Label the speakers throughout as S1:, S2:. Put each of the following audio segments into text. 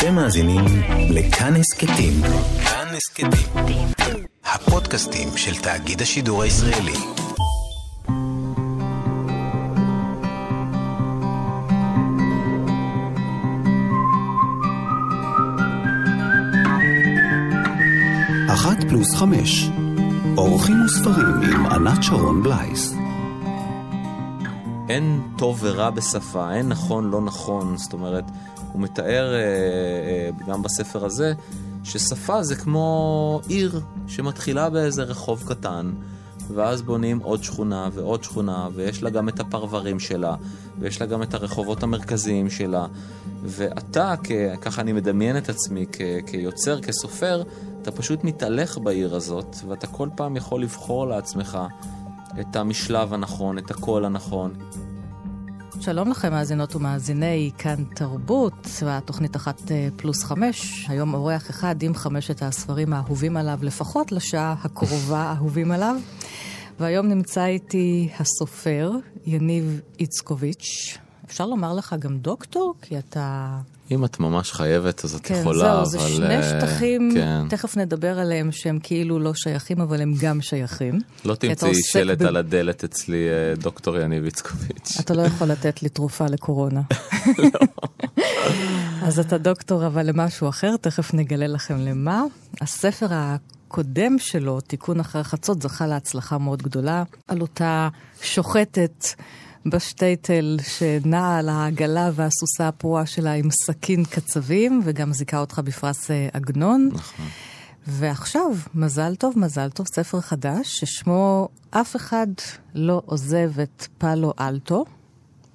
S1: אתם מאזינים לכאן הסכתים. כאן הסכתים. הפודקאסטים של תאגיד השידור הישראלי. אחת פלוס חמש. אורחים וספרים עם ענת שרון בלייס.
S2: אין טוב ורע בשפה, אין נכון, לא נכון. זאת אומרת, הוא מתאר אה, אה, גם בספר הזה, ששפה זה כמו עיר שמתחילה באיזה רחוב קטן, ואז בונים עוד שכונה ועוד שכונה, ויש לה גם את הפרברים שלה, ויש לה גם את הרחובות המרכזיים שלה. ואתה, ככה אני מדמיין את עצמי, כ, כיוצר, כסופר, אתה פשוט מתהלך בעיר הזאת, ואתה כל פעם יכול לבחור לעצמך את המשלב הנכון, את הקול הנכון.
S3: שלום לכם, מאזינות ומאזיני כאן תרבות, והתוכנית אחת אה, פלוס חמש. היום אורח אחד עם חמשת הספרים האהובים עליו, לפחות לשעה הקרובה האהובים עליו. והיום נמצא איתי הסופר יניב איצקוביץ'. אפשר לומר לך גם דוקטור? כי אתה...
S2: אם את ממש חייבת, אז את
S3: כן,
S2: יכולה,
S3: אבל... כן, זהו, זה שני
S2: uh,
S3: שטחים,
S2: כן.
S3: תכף נדבר עליהם, שהם כאילו לא שייכים, אבל הם גם שייכים.
S2: לא תמצאי שלט ב... על הדלת אצלי, אה, דוקטור יניב איצקוביץ'.
S3: אתה לא יכול לתת לי תרופה לקורונה. אז אתה דוקטור, אבל למשהו אחר, תכף נגלה לכם למה. הספר הקודם שלו, תיקון אחרי חצות, זכה להצלחה מאוד גדולה, על אותה שוחטת. בשטייטל שנעה על העגלה והסוסה הפרועה שלה עם סכין קצבים, וגם זיכה אותך בפרס אה, עגנון.
S2: נכון.
S3: ועכשיו, מזל טוב, מזל טוב, ספר חדש, ששמו אף אחד לא עוזב את פאלו אלטו.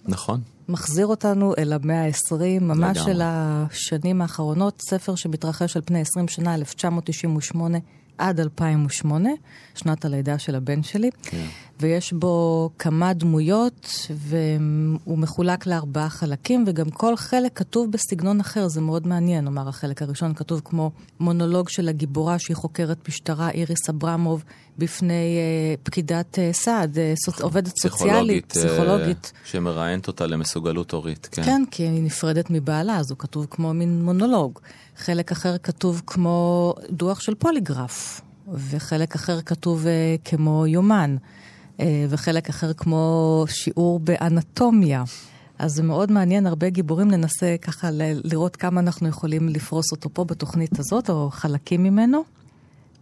S2: נכון.
S3: מחזיר אותנו אל המאה ה-20, ממש אל השנים האחרונות, ספר שמתרחש על פני 20 שנה, 1998. עד 2008, שנת הלידה של הבן שלי, כן. ויש בו כמה דמויות, והוא מחולק לארבעה חלקים, וגם כל חלק כתוב בסגנון אחר, זה מאוד מעניין. כלומר, החלק הראשון כתוב כמו מונולוג של הגיבורה שהיא חוקרת משטרה, איריס אברמוב, בפני אה, פקידת אה, סעד, אה, סוצ... עובדת סוציאלית, פסיכולוגית.
S2: אה, שמראיינת אותה למסוגלות הורית, כן.
S3: כן, כי היא נפרדת מבעלה, אז הוא כתוב כמו מין מונולוג. חלק אחר כתוב כמו דוח של פוליגרף, וחלק אחר כתוב uh, כמו יומן, וחלק אחר כמו שיעור באנטומיה. אז זה מאוד מעניין, הרבה גיבורים ננסה ככה לראות כמה אנחנו יכולים לפרוס אותו פה בתוכנית הזאת, או חלקים ממנו.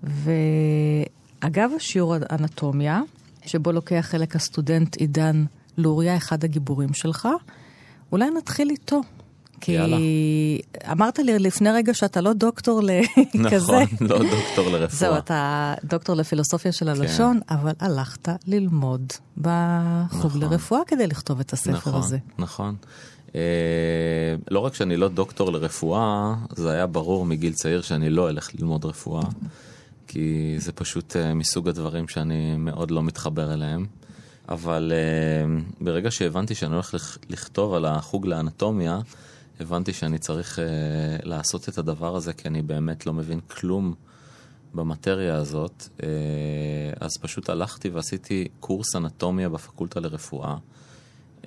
S3: ואגב השיעור אנטומיה, שבו לוקח חלק הסטודנט עידן לוריה, אחד הגיבורים שלך, אולי נתחיל איתו. כי יאללה. אמרת לי לפני רגע שאתה לא דוקטור לכזה.
S2: נכון, לא דוקטור לרפואה.
S3: זהו, אתה דוקטור לפילוסופיה של הלשון, כן. אבל הלכת ללמוד בחוג נכון. לרפואה כדי לכתוב את הספר
S2: נכון,
S3: הזה.
S2: נכון. אה, לא רק שאני לא דוקטור לרפואה, זה היה ברור מגיל צעיר שאני לא אלך ללמוד רפואה, כי זה פשוט אה, מסוג הדברים שאני מאוד לא מתחבר אליהם. אבל אה, ברגע שהבנתי שאני הולך לכתוב על החוג לאנטומיה, הבנתי שאני צריך uh, לעשות את הדבר הזה, כי אני באמת לא מבין כלום במטריה הזאת. Uh, אז פשוט הלכתי ועשיתי קורס אנטומיה בפקולטה לרפואה. Uh,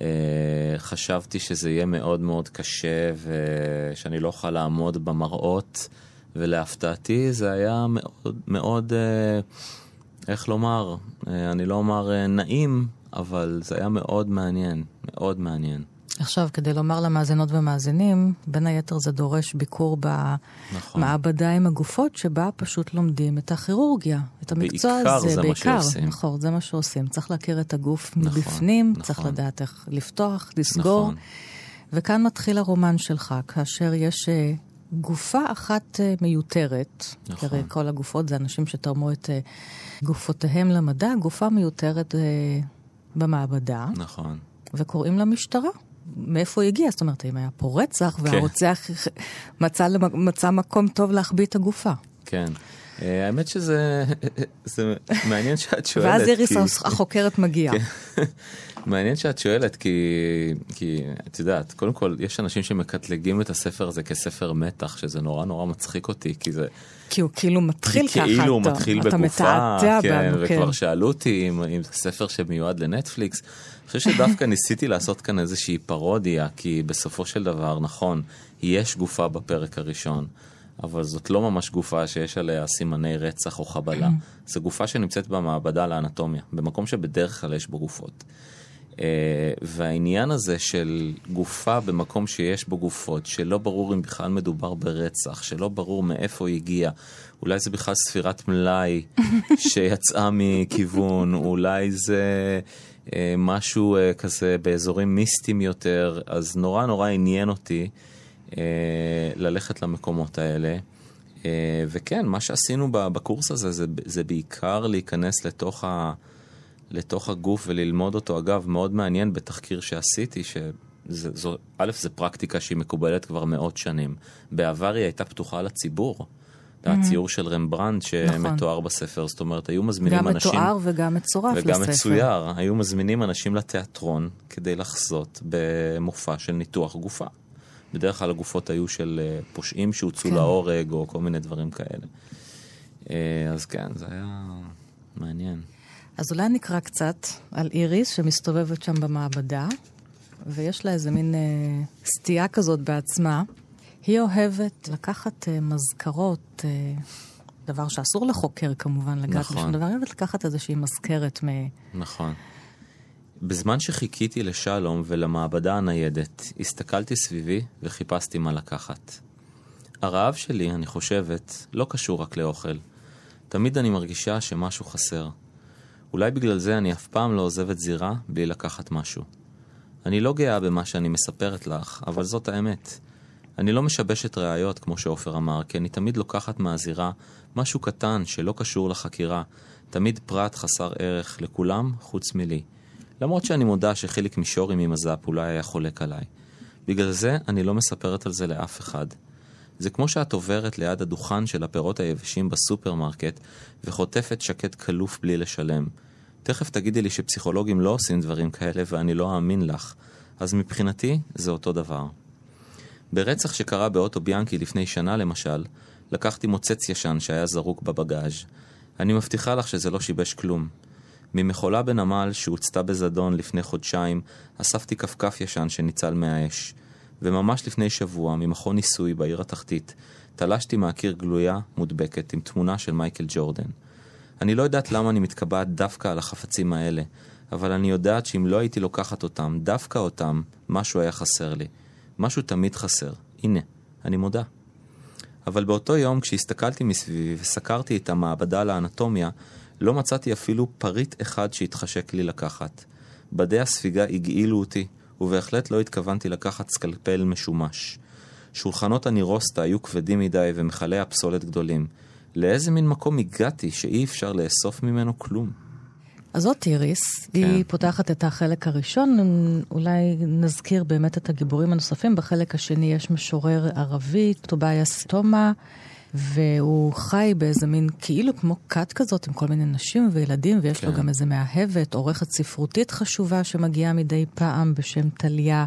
S2: חשבתי שזה יהיה מאוד מאוד קשה ושאני לא אוכל לעמוד במראות, ולהפתעתי זה היה מאוד, מאוד uh, איך לומר, uh, אני לא אומר uh, נעים, אבל זה היה מאוד מעניין, מאוד מעניין.
S3: עכשיו, כדי לומר למאזינות ומאזינים, בין היתר זה דורש ביקור במעבדה נכון. עם הגופות, שבה פשוט לומדים את הכירורגיה, את המקצוע
S2: בעיקר
S3: הזה.
S2: זה בעיקר, מה שעושים.
S3: נכון, זה מה שעושים. צריך להכיר את הגוף נכון, מבפנים, נכון. צריך לדעת איך לפתוח, לסגור. נכון. וכאן מתחיל הרומן שלך, כאשר יש אה, גופה אחת אה, מיותרת, נכון. כי כל הגופות זה אנשים שתרמו את אה, גופותיהם למדע, גופה מיותרת במעבדה.
S2: נכון.
S3: וקוראים למשטרה. מאיפה הוא הגיע, זאת אומרת, אם היה פה רצח, כן. והרוצח מצא, מצא מקום טוב להחביא את הגופה.
S2: כן. אה, האמת שזה זה מעניין שאת שואלת.
S3: ואז איריס כי... החוקרת מגיעה. כן.
S2: מעניין שאת שואלת, כי, כי את יודעת, קודם כל, יש אנשים שמקטלגים את הספר הזה כספר מתח, שזה נורא נורא מצחיק אותי, כי זה...
S3: כי הוא כאילו מתחיל ככה,
S2: כאילו הוא מתחיל אתה בגופה, כן,
S3: בנו,
S2: וכבר כן. שאלו אותי אם, אם זה ספר שמיועד לנטפליקס. חושב שדווקא ניסיתי לעשות כאן איזושהי פרודיה, כי בסופו של דבר, נכון, יש גופה בפרק הראשון. אבל זאת לא ממש גופה שיש עליה סימני רצח או חבלה. זו גופה שנמצאת במעבדה לאנטומיה, במקום שבדרך כלל יש בו גופות. Uh, והעניין הזה של גופה במקום שיש בו גופות, שלא ברור אם בכלל מדובר ברצח, שלא ברור מאיפה היא הגיעה, אולי זה בכלל ספירת מלאי שיצאה מכיוון, אולי זה uh, משהו uh, כזה באזורים מיסטיים יותר, אז נורא נורא עניין אותי. אה, ללכת למקומות האלה. אה, וכן, מה שעשינו בקורס הזה זה, זה בעיקר להיכנס לתוך, ה, לתוך הגוף וללמוד אותו. אגב, מאוד מעניין בתחקיר שעשיתי, שזו, א', זו פרקטיקה שהיא מקובלת כבר מאות שנים. בעבר היא הייתה פתוחה לציבור. Mm-hmm. הציור של רמברנד שמתואר נכון. בספר, זאת אומרת, היו מזמינים
S3: גם
S2: אנשים...
S3: גם מתואר וגם מצורף לספר.
S2: וגם מצויר. היו מזמינים אנשים לתיאטרון כדי לחזות במופע של ניתוח גופה. בדרך כלל הגופות היו של אה, פושעים שהוצאו כן. להורג או כל מיני דברים כאלה. אה, אז כן, זה היה מעניין.
S3: אז אולי נקרא קצת על איריס שמסתובבת שם במעבדה, ויש לה איזה מין אה, סטייה כזאת בעצמה. היא אוהבת לקחת אה, מזכרות, אה, דבר שאסור לחוקר כמובן לגעת נכון. בשום דבר, היא אוהבת לקחת איזושהי מזכרת מ...
S2: נכון. בזמן שחיכיתי לשלום ולמעבדה הניידת, הסתכלתי סביבי וחיפשתי מה לקחת. הרעב שלי, אני חושבת, לא קשור רק לאוכל. תמיד אני מרגישה שמשהו חסר. אולי בגלל זה אני אף פעם לא עוזבת זירה בלי לקחת משהו. אני לא גאה במה שאני מספרת לך, אבל זאת האמת. אני לא משבשת ראיות, כמו שעופר אמר, כי אני תמיד לוקחת מהזירה משהו קטן שלא קשור לחקירה, תמיד פרט חסר ערך לכולם חוץ מלי. למרות שאני מודה שחיליק מישורי ממז"פ אולי היה חולק עליי. בגלל זה אני לא מספרת על זה לאף אחד. זה כמו שאת עוברת ליד הדוכן של הפירות היבשים בסופרמרקט וחוטפת שקד קלוף בלי לשלם. תכף תגידי לי שפסיכולוגים לא עושים דברים כאלה ואני לא אאמין לך. אז מבחינתי זה אותו דבר. ברצח שקרה באוטו ביאנקי לפני שנה למשל, לקחתי מוצץ ישן שהיה זרוק בבגאז'. אני מבטיחה לך שזה לא שיבש כלום. ממכולה בנמל שהוצתה בזדון לפני חודשיים, אספתי כפכף ישן שניצל מהאש. וממש לפני שבוע, ממכון ניסוי בעיר התחתית, תלשתי מהקיר גלויה, מודבקת, עם תמונה של מייקל ג'ורדן. אני לא יודעת למה אני מתקבעת דווקא על החפצים האלה, אבל אני יודעת שאם לא הייתי לוקחת אותם, דווקא אותם, משהו היה חסר לי. משהו תמיד חסר. הנה, אני מודה. אבל באותו יום, כשהסתכלתי מסביבי וסקרתי את המעבדה לאנטומיה, לא מצאתי אפילו פריט אחד שהתחשק לי לקחת. בדי הספיגה הגעילו אותי, ובהחלט לא התכוונתי לקחת סקלפל משומש. שולחנות הנירוסטה היו כבדים מדי ומכלי הפסולת גדולים. לאיזה מין מקום הגעתי שאי אפשר לאסוף ממנו כלום?
S3: אז זאת איריס, כן. היא פותחת את החלק הראשון, אולי נזכיר באמת את הגיבורים הנוספים. בחלק השני יש משורר ערבי, טובייס תומה, והוא חי באיזה מין, כאילו כמו כת כזאת, עם כל מיני נשים וילדים, ויש כן. לו גם איזה מאהבת, עורכת ספרותית חשובה שמגיעה מדי פעם בשם טליה.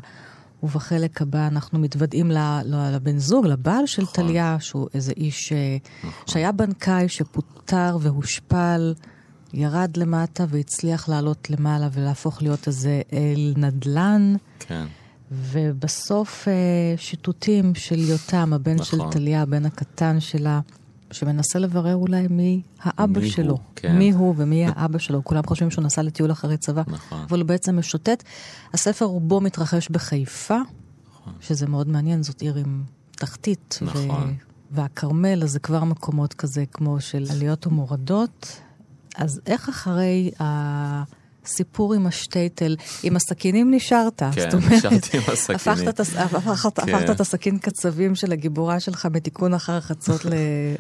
S3: ובחלק הבא אנחנו מתוודעים לבן זוג, לבעל של נכון. טליה, שהוא איזה איש אה, נכון. שהיה בנקאי, שפוטר והושפל, ירד למטה והצליח לעלות למעלה ולהפוך להיות איזה אל נדל"ן.
S2: כן.
S3: ובסוף אה, שיטוטים של יותם, הבן נכון. של טליה, הבן הקטן שלה, שמנסה לברר אולי מי האבא מי שלו. הוא, כן. מי הוא ומי האבא שלו. כולם חושבים שהוא נסע לטיול אחרי צבא, נכון. אבל הוא בעצם משוטט. הספר רובו מתרחש בחיפה, נכון. שזה מאוד מעניין, זאת עיר עם תחתית. נכון. ו... והכרמל, אז זה כבר מקומות כזה כמו של עליות ומורדות. אז איך אחרי ה... סיפור עם השטייטל, עם הסכינים נשארת.
S2: כן, נשארתי עם הסכינים.
S3: הפכת, כן. את הסכין קצבים של הגיבורה שלך בתיקון אחר חצות ל...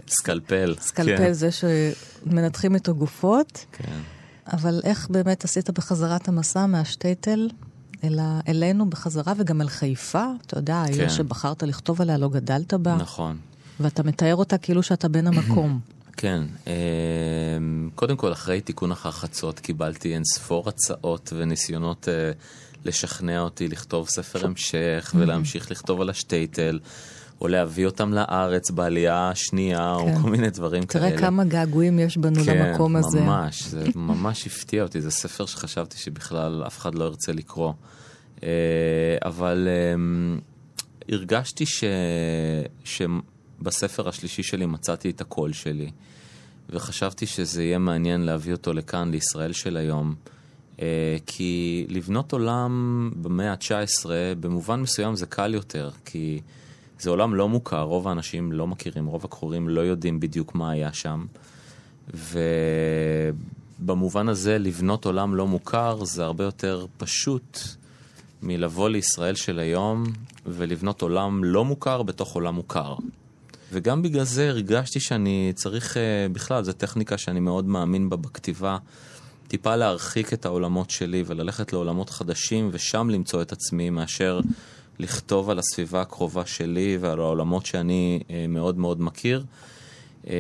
S2: סקלפל.
S3: סקלפל, כן. זה שמנתחים איתו גופות.
S2: כן.
S3: אבל איך באמת עשית בחזרת המסע מהשטייטל אל, אלינו בחזרה, וגם אל חיפה? אתה יודע, העיר כן. שבחרת לכתוב עליה, לא גדלת בה.
S2: נכון.
S3: ואתה מתאר אותה כאילו שאתה בן המקום.
S2: כן, אמ, קודם כל אחרי תיקון אחר חצות קיבלתי אין ספור הצעות וניסיונות אה, לשכנע אותי לכתוב ספר המשך ולהמשיך לכתוב על השטייטל. או להביא אותם לארץ בעלייה השנייה, כן. או כל מיני דברים
S3: תראה
S2: כאלה.
S3: תראה כמה געגועים יש בנו כן, למקום הזה.
S2: כן, ממש, זה ממש הפתיע אותי, זה ספר שחשבתי שבכלל אף אחד לא ירצה לקרוא. אה, אבל אמ, הרגשתי ש... שבספר השלישי שלי מצאתי את הקול שלי, וחשבתי שזה יהיה מעניין להביא אותו לכאן, לישראל של היום. אה, כי לבנות עולם במאה ה-19 במובן מסוים זה קל יותר, כי זה עולם לא מוכר, רוב האנשים לא מכירים, רוב הקרורים לא יודעים בדיוק מה היה שם. ובמובן הזה לבנות עולם לא מוכר זה הרבה יותר פשוט מלבוא לישראל של היום ולבנות עולם לא מוכר בתוך עולם מוכר. וגם בגלל זה הרגשתי שאני צריך, אה, בכלל, זו טכניקה שאני מאוד מאמין בה בכתיבה, טיפה להרחיק את העולמות שלי וללכת לעולמות חדשים ושם למצוא את עצמי מאשר לכתוב על הסביבה הקרובה שלי ועל העולמות שאני אה, מאוד מאוד מכיר. אה,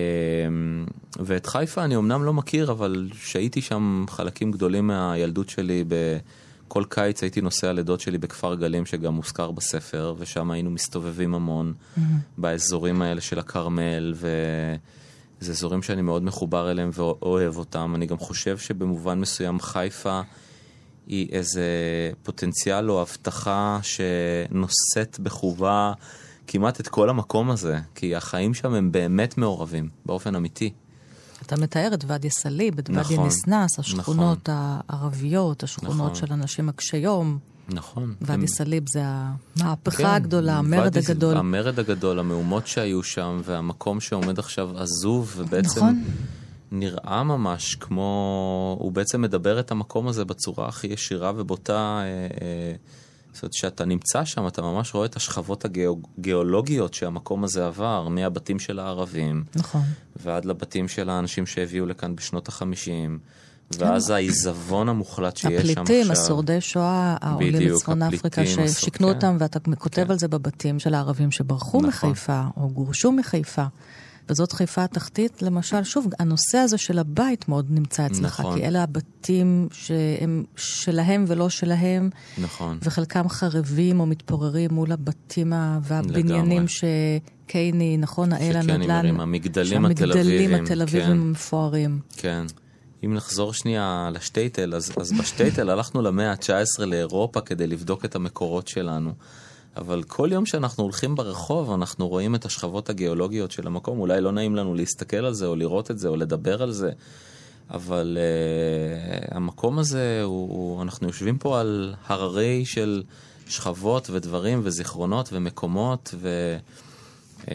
S2: ואת חיפה אני אמנם לא מכיר, אבל שהייתי שם חלקים גדולים מהילדות שלי, בכל קיץ הייתי נוסע לדוד שלי בכפר גלים, שגם מוזכר בספר, ושם היינו מסתובבים המון mm-hmm. באזורים האלה של הכרמל, וזה אזורים שאני מאוד מחובר אליהם ואוהב אותם. אני גם חושב שבמובן מסוים חיפה... היא איזה פוטנציאל או הבטחה שנושאת בחובה כמעט את כל המקום הזה, כי החיים שם הם באמת מעורבים, באופן אמיתי.
S3: אתה מתאר את ואדי סאליב, את נכון, ואדי נסנס, השכונות נכון. הערביות, השכונות נכון. של אנשים הקשי יום.
S2: נכון.
S3: ואדי הם... סאליב זה המהפכה כן, הגדולה, המרד הגדול.
S2: המרד הגדול, המהומות שהיו שם, והמקום שעומד עכשיו עזוב, ובעצם... נכון. נראה ממש כמו, הוא בעצם מדבר את המקום הזה בצורה הכי ישירה ובוטה. אה, אה, זאת אומרת, כשאתה נמצא שם, אתה ממש רואה את השכבות הגיאולוגיות שהמקום הזה עבר, מהבתים של הערבים,
S3: נכון.
S2: ועד לבתים של האנשים שהביאו לכאן בשנות החמישים. ואז כן. העיזבון המוחלט שיש
S3: הפליטים,
S2: שם עכשיו.
S3: הפליטים, השורדי שואה, העולים מצפון אפריקה, ששיכנו כן. אותם, ואתה כותב כן. על זה בבתים של הערבים שברחו נכון. מחיפה, או גורשו מחיפה. וזאת חיפה התחתית, למשל, שוב, הנושא הזה של הבית מאוד נמצא אצלך, נכון. כי אלה הבתים שהם שלהם ולא שלהם,
S2: נכון.
S3: וחלקם חרבים או מתפוררים מול הבתים והבניינים שקייני, נכון, האל הנדל"ן,
S2: המגדלים התל אביבים,
S3: התל אביבים כן. המפוארים.
S2: כן. אם נחזור שנייה לשטייטל, אז, אז בשטייטל הלכנו למאה ה-19 לאירופה כדי לבדוק את המקורות שלנו. אבל כל יום שאנחנו הולכים ברחוב, אנחנו רואים את השכבות הגיאולוגיות של המקום. אולי לא נעים לנו להסתכל על זה, או לראות את זה, או לדבר על זה, אבל uh, המקום הזה, הוא, הוא, אנחנו יושבים פה על הררי של שכבות ודברים וזיכרונות ומקומות, ו... Uh,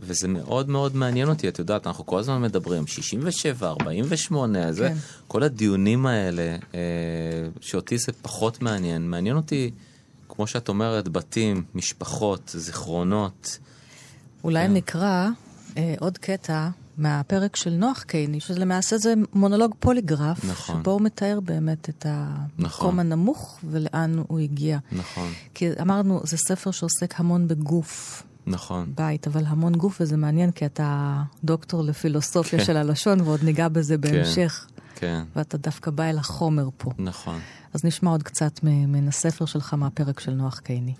S2: וזה מאוד מאוד מעניין אותי, את יודעת, אנחנו כל הזמן מדברים, 67, 48, כן. זה, כל הדיונים האלה, uh, שאותי זה פחות מעניין. מעניין אותי כמו שאת אומרת, בתים, משפחות, זיכרונות.
S3: אולי כן. נקרא אה, עוד קטע מהפרק של נוח קייני, שלמעשה זה מונולוג פוליגרף, נכון. שבו הוא מתאר באמת את המקום נכון. הנמוך ולאן הוא הגיע.
S2: נכון.
S3: כי אמרנו, זה ספר שעוסק המון בגוף.
S2: נכון.
S3: בית, אבל המון גוף, וזה מעניין, כי אתה דוקטור לפילוסופיה כן. של הלשון, ועוד ניגע בזה כן. בהמשך.
S2: כן.
S3: ואתה דווקא בא אל החומר פה.
S2: נכון.
S3: אז נשמע עוד קצת מן הספר שלך מהפרק של נוח קייני.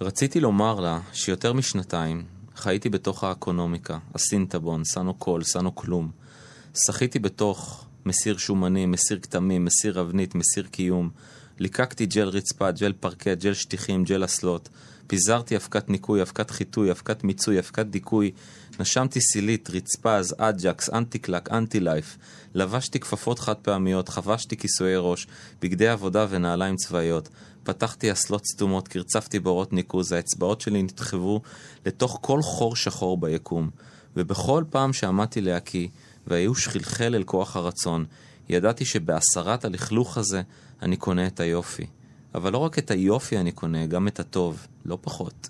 S2: רציתי לומר לה שיותר משנתיים חייתי בתוך האקונומיקה, הסינטבון, סנו קול, סנו כלום. שחיתי בתוך מסיר שומני, מסיר כתמים, מסיר אבנית, מסיר קיום. ליקקתי ג'ל רצפה, ג'ל פרקט, ג'ל שטיחים, ג'ל אסלות. פיזרתי אבקת ניקוי, אבקת חיטוי, אבקת מיצוי, אבקת דיכוי. נשמתי סילית, רצפז, אג'קס, אנטי-קלק, אנטי-life. לבשתי כפפות חד פעמיות, חבשתי כיסויי ראש, בגדי עבודה ונעליים צבאיות. פתחתי אסלות סתומות, קרצפתי באורות ניקוז, האצבעות שלי נדחבו לתוך כל חור שחור ביקום. ובכל פעם שעמדתי להקיא, והייאוש חלחל אל כוח הרצון, ידעתי שבהסרת הלכלוך הזה אני קונה את היופי. אבל לא רק את היופי אני קונה, גם את הטוב, לא פחות.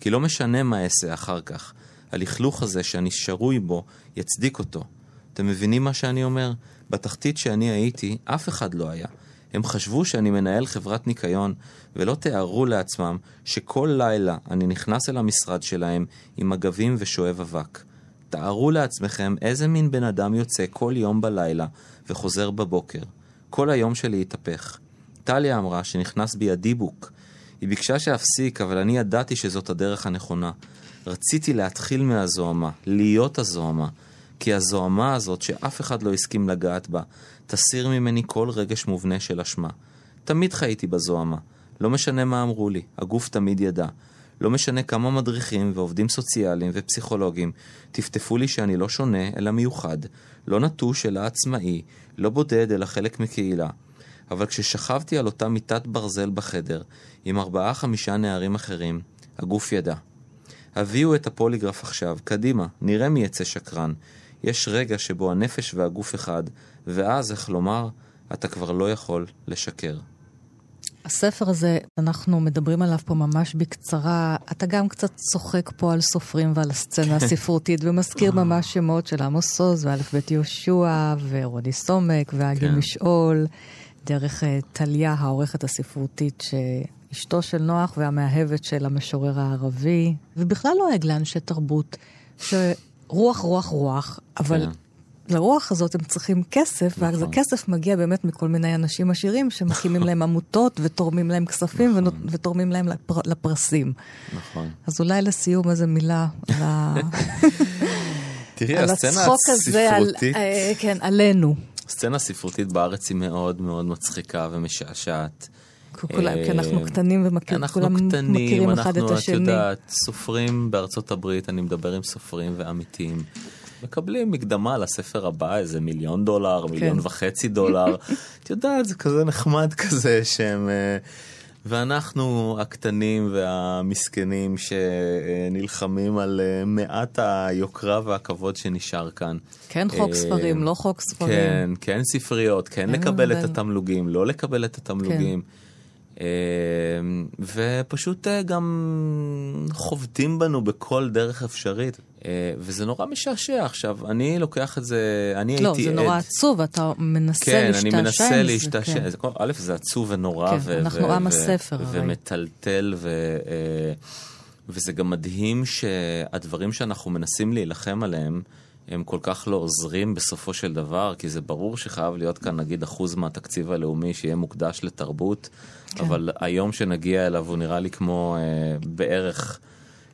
S2: כי לא משנה מה אעשה אחר כך, הלכלוך הזה שאני שרוי בו יצדיק אותו. אתם מבינים מה שאני אומר? בתחתית שאני הייתי, אף אחד לא היה. הם חשבו שאני מנהל חברת ניקיון, ולא תיארו לעצמם שכל לילה אני נכנס אל המשרד שלהם עם מגבים ושואב אבק. תארו לעצמכם איזה מין בן אדם יוצא כל יום בלילה וחוזר בבוקר. כל היום שלי התהפך. טליה אמרה שנכנס בי הדיבוק. היא ביקשה שאפסיק, אבל אני ידעתי שזאת הדרך הנכונה. רציתי להתחיל מהזוהמה, להיות הזוהמה, כי הזוהמה הזאת שאף אחד לא הסכים לגעת בה, תסיר ממני כל רגש מובנה של אשמה. תמיד חייתי בזוהמה. לא משנה מה אמרו לי, הגוף תמיד ידע. לא משנה כמה מדריכים ועובדים סוציאליים ופסיכולוגים טפטפו לי שאני לא שונה אלא מיוחד, לא נטוש אלא עצמאי, לא בודד אלא חלק מקהילה. אבל כששכבתי על אותה מיטת ברזל בחדר, עם ארבעה-חמישה נערים אחרים, הגוף ידע. הביאו את הפוליגרף עכשיו, קדימה, נראה מי יצא שקרן. יש רגע שבו הנפש והגוף אחד, ואז, איך לומר, אתה כבר לא יכול לשקר.
S3: הספר הזה, אנחנו מדברים עליו פה ממש בקצרה. אתה גם קצת צוחק פה על סופרים ועל הסצנה הספרותית, ומזכיר ממש שמות של עמוס עוז, ואלף בית יהושע, ורוני סומק, והגיל כן. משעול, דרך אה, טליה, העורכת הספרותית, שאשתו של נוח והמאהבת של המשורר הערבי, ובכלל לא עג לאנשי תרבות, שרוח, רוח, רוח, אבל... כן. לרוח הזאת הם צריכים כסף, נכון. ואז הכסף מגיע באמת מכל מיני אנשים עשירים שמקימים להם עמותות ותורמים להם כספים נכון. ותורמים להם לפר, לפרסים.
S2: נכון.
S3: אז אולי לסיום איזה מילה על, ה...
S2: תראי, על הצחוק הזה, על,
S3: אה, כן, עלינו.
S2: הסצנה הספרותית בארץ היא מאוד מאוד מצחיקה ומשעשעת.
S3: כולם, כי אנחנו קטנים ומכירים, כולם מכירים אחד את השני. אנחנו, את
S2: יודעת, סופרים בארצות הברית, אני מדבר עם סופרים ועמיתים. מקבלים מקדמה לספר הבא, איזה מיליון דולר, כן. מיליון וחצי דולר. את יודעת, זה כזה נחמד כזה שהם... אה, ואנחנו הקטנים והמסכנים שנלחמים על אה, מעט היוקרה והכבוד שנשאר כאן.
S3: כן חוק אה, ספרים, לא חוק ספרים.
S2: כן, כן ספריות, כן לקבל את התמלוגים, לא לקבל את התמלוגים. כן. אמ, ופשוט אה, גם חובטים בנו בכל דרך אפשרית. אה, וזה נורא משעשע. עכשיו, אני לוקח את זה, אני לא, הייתי
S3: עד... לא, זה נורא עצוב, אתה מנסה
S2: כן,
S3: להשתעשע
S2: עם זה. כן, אני מנסה להשתעשע. כן. א', זה עצוב ונורא.
S3: כן, ו- אנחנו ו- עם הספר.
S2: ו- ומטלטל, ו- אה, וזה גם מדהים שהדברים שאנחנו מנסים להילחם עליהם, הם כל כך לא עוזרים בסופו של דבר, כי זה ברור שחייב להיות כאן נגיד אחוז מהתקציב הלאומי שיהיה מוקדש לתרבות, כן. אבל היום שנגיע אליו הוא נראה לי כמו אה, בערך...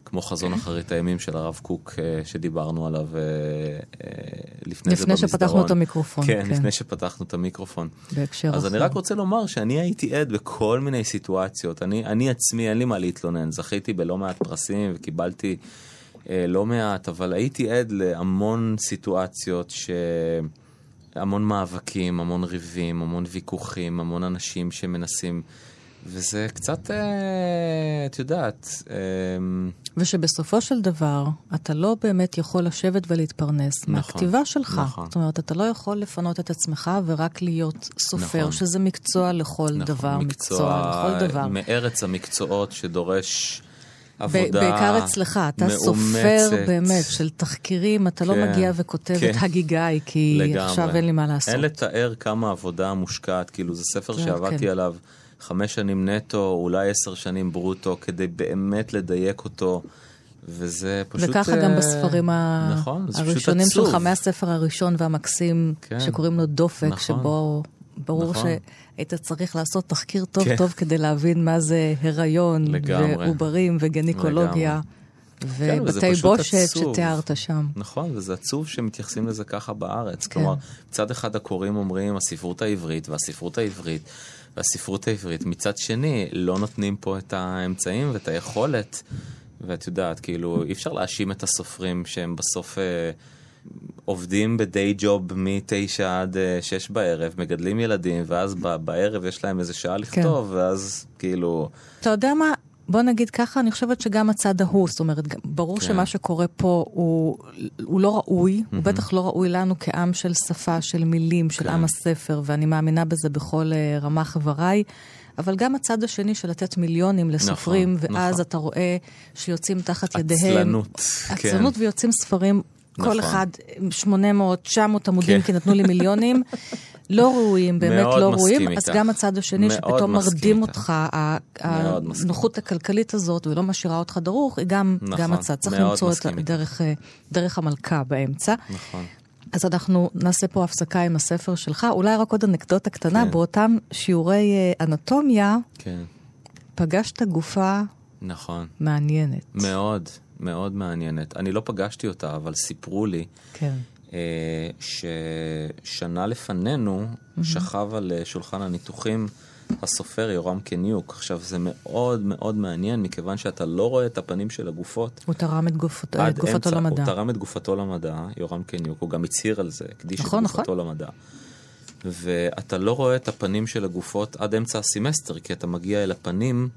S2: כמו חזון אחרית הימים של הרב קוק אה, שדיברנו עליו אה, אה, לפני, לפני זה במסדרון.
S3: שפתחנו את המיקרופון.
S2: כן, כן, לפני שפתחנו את המיקרופון.
S3: בהקשר
S2: אחר.
S3: אז
S2: אני רק רוצה לומר שאני הייתי עד בכל מיני סיטואציות. אני, אני עצמי, אין לי מה להתלונן. זכיתי בלא מעט פרסים וקיבלתי אה, לא מעט, אבל הייתי עד להמון סיטואציות ש... המון מאבקים, המון ריבים, המון ויכוחים, המון אנשים שמנסים... וזה קצת, אה, את יודעת... אה,
S3: ושבסופו של דבר, אתה לא באמת יכול לשבת ולהתפרנס נכון, מהכתיבה שלך. נכון. זאת אומרת, אתה לא יכול לפנות את עצמך ורק להיות סופר, נכון. שזה מקצוע לכל נכון, דבר, מקצוע, מקצוע לכל דבר.
S2: מארץ המקצועות שדורש... עבודה
S3: בעיקר אצלך, אתה מאומצת. סופר באמת של תחקירים, אתה לא כן, לא מגיע וכותב כן. את הגיגאי, כי לגמרי. עכשיו אין לי מה לעשות.
S2: אין לתאר כמה עבודה מושקעת, כאילו זה ספר שעבדתי כן. עליו חמש שנים נטו, אולי עשר שנים ברוטו, כדי באמת לדייק אותו. וזה פשוט...
S3: וככה גם אה, בספרים נכון, הראשונים שלך, מהספר הראשון והמקסים, כן, שקוראים לו דופק, נכון, שבו ברור נכון. שהיית צריך לעשות תחקיר טוב כן. טוב כדי להבין מה זה הריון, לגמרי. ועוברים וגניקולוגיה. כן, ובתי כן, בושת שתיארת שם.
S2: נכון, וזה עצוב שמתייחסים לזה ככה בארץ. כן. כלומר, מצד אחד הקוראים אומרים הספרות העברית והספרות העברית והספרות העברית, מצד שני לא נותנים פה את האמצעים ואת היכולת. ואת יודעת, כאילו, אי אפשר להאשים את הסופרים שהם בסוף... אה, עובדים בדיי ג'וב מ-9 עד 6 בערב, מגדלים ילדים, ואז בערב יש להם איזה שעה לכתוב, כן. ואז כאילו...
S3: אתה יודע מה? בוא נגיד ככה, אני חושבת שגם הצד ההוא, זאת אומרת, ברור כן. שמה שקורה פה הוא, הוא לא ראוי, mm-hmm. הוא בטח לא ראוי לנו כעם של שפה, של מילים, של כן. עם הספר, ואני מאמינה בזה בכל uh, רמ"ח איבריי. אבל גם הצד השני של לתת מיליונים לסופרים, נכון, ואז נכון. אתה רואה שיוצאים תחת ידיהם...
S2: עצלנות,
S3: כן. עצלנות ויוצאים ספרים נכון. כל אחד 800, 900 עמודים, כן. כי נתנו לי מיליונים. לא ראויים, באמת לא ראויים, אז גם הצד השני שפתאום מרדים איתך, הנוחות הכלכלית הזאת ולא משאירה אותך דרוך, היא גם, נכון, גם הצד. צריך למצוא את דרך, דרך המלכה באמצע. נכון. אז אנחנו נעשה פה הפסקה עם הספר שלך. אולי רק עוד אנקדוטה קטנה, כן. באותם שיעורי אה, אנטומיה, כן. פגשת גופה נכון. מעניינת.
S2: מאוד, מאוד מעניינת. אני לא פגשתי אותה, אבל סיפרו לי. כן. אה, ששנה לפנינו mm-hmm. שכב על אה, שולחן הניתוחים הסופר יורם קניוק. עכשיו, זה מאוד מאוד מעניין, מכיוון שאתה לא רואה את הפנים של הגופות.
S3: הוא תרם את, גופת, את גופתו אמצע, למדע.
S2: הוא תרם את גופתו למדע, יורם קניוק, הוא גם הצהיר על זה, הקדיש נכון, את גופתו נכון. למדע. ואתה לא רואה את הפנים של הגופות עד אמצע הסמסטר, כי אתה מגיע אל הפנים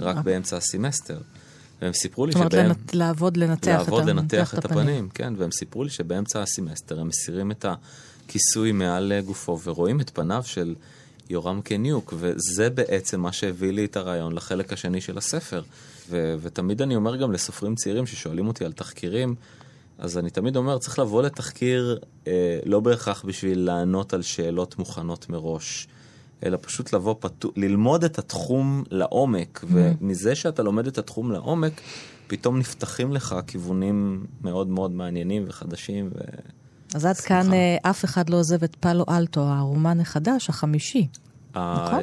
S2: רק אה. באמצע הסמסטר. והם סיפרו לי
S3: שבהם... זאת אומרת, לעבוד, לנתח,
S2: לעבוד, את, לנתח את, את הפנים. הפנים. כן, והם סיפרו לי שבאמצע הסמסטר הם מסירים את הכיסוי מעל גופו ורואים את פניו של יורם קניוק, וזה בעצם מה שהביא לי את הרעיון לחלק השני של הספר. ו- ותמיד אני אומר גם לסופרים צעירים ששואלים אותי על תחקירים, אז אני תמיד אומר, צריך לבוא לתחקיר אה, לא בהכרח בשביל לענות על שאלות מוכנות מראש. אלא פשוט לבוא, פתו, ללמוד את התחום לעומק, mm. ומזה שאתה לומד את התחום לעומק, פתאום נפתחים לך כיוונים מאוד מאוד מעניינים וחדשים. ו...
S3: אז עד כאן אה, אף אחד לא עוזב את פאלו אלטו, הרומן החדש, החמישי.
S2: נכון?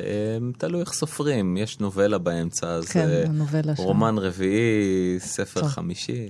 S2: תלוי איך סופרים, יש נובלה באמצע, אז כן, רומן רביעי, ספר חמישי.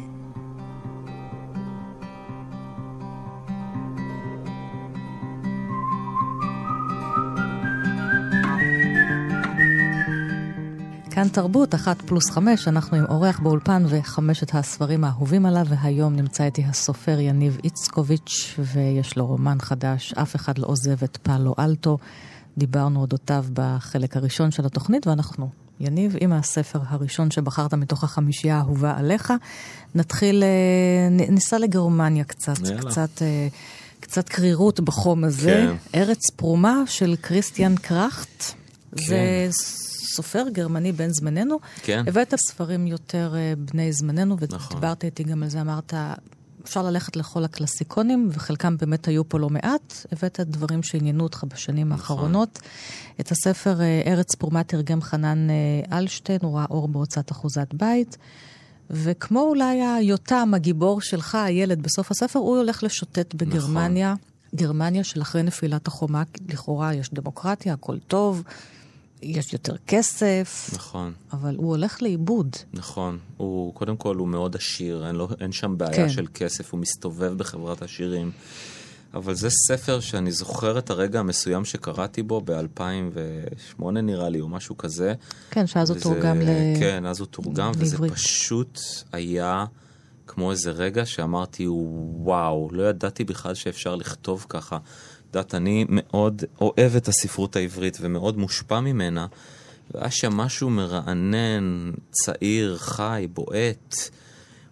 S3: כאן תרבות, אחת פלוס חמש, אנחנו עם אורח באולפן וחמשת הספרים האהובים עליו, והיום נמצא איתי הסופר יניב איצקוביץ', ויש לו רומן חדש, אף אחד לא עוזב את פאלו אלטו. דיברנו אודותיו בחלק הראשון של התוכנית, ואנחנו, יניב, עם הספר הראשון שבחרת מתוך החמישייה האהובה עליך. נתחיל, אה, ניסע לגרמניה קצת, יאללה. קצת... אה, קצת קרירות בחום הזה. כן. ארץ פרומה של כריסטיאן קראכט. כן. זה סופר גרמני בן זמננו.
S2: כן.
S3: הבאת ספרים יותר אה, בני זמננו, נכון. ודיברת איתי גם על זה, אמרת, אפשר ללכת לכל הקלאסיקונים, וחלקם באמת היו פה לא מעט. הבאת דברים שעניינו אותך בשנים נכון. האחרונות. את הספר אה, ארץ פרומה תרגם חנן אה, אלשטיין, הוא ראה אור בהוצאת אחוזת בית. וכמו אולי היותם, הגיבור שלך, הילד בסוף הספר, הוא הולך לשוטט בגרמניה. נכון. גרמניה של אחרי נפילת החומה, לכאורה יש דמוקרטיה, הכל טוב, יש יותר כסף.
S2: נכון.
S3: אבל הוא הולך לאיבוד.
S2: נכון. הוא, קודם כל, הוא מאוד עשיר, אין, לו, אין שם בעיה כן. של כסף, הוא מסתובב בחברת עשירים. אבל זה ספר שאני זוכר את הרגע המסוים שקראתי בו ב-2008 נראה לי, או משהו כזה.
S3: כן, שאז הוא תורגם ל...
S2: כן, אז הוא תורגם, וזה פשוט היה כמו איזה רגע שאמרתי, וואו, לא ידעתי בכלל שאפשר לכתוב ככה. יודעת, אני מאוד אוהב את הספרות העברית ומאוד מושפע ממנה, והיה שם משהו מרענן, צעיר, חי, בועט.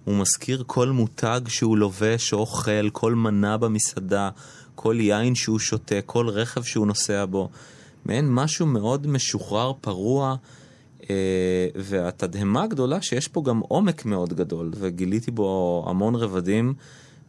S2: הוא מזכיר כל מותג שהוא לובש או אוכל, כל מנה במסעדה, כל יין שהוא שותה, כל רכב שהוא נוסע בו. מעין משהו מאוד משוחרר, פרוע, אה, והתדהמה הגדולה שיש פה גם עומק מאוד גדול, וגיליתי בו המון רבדים.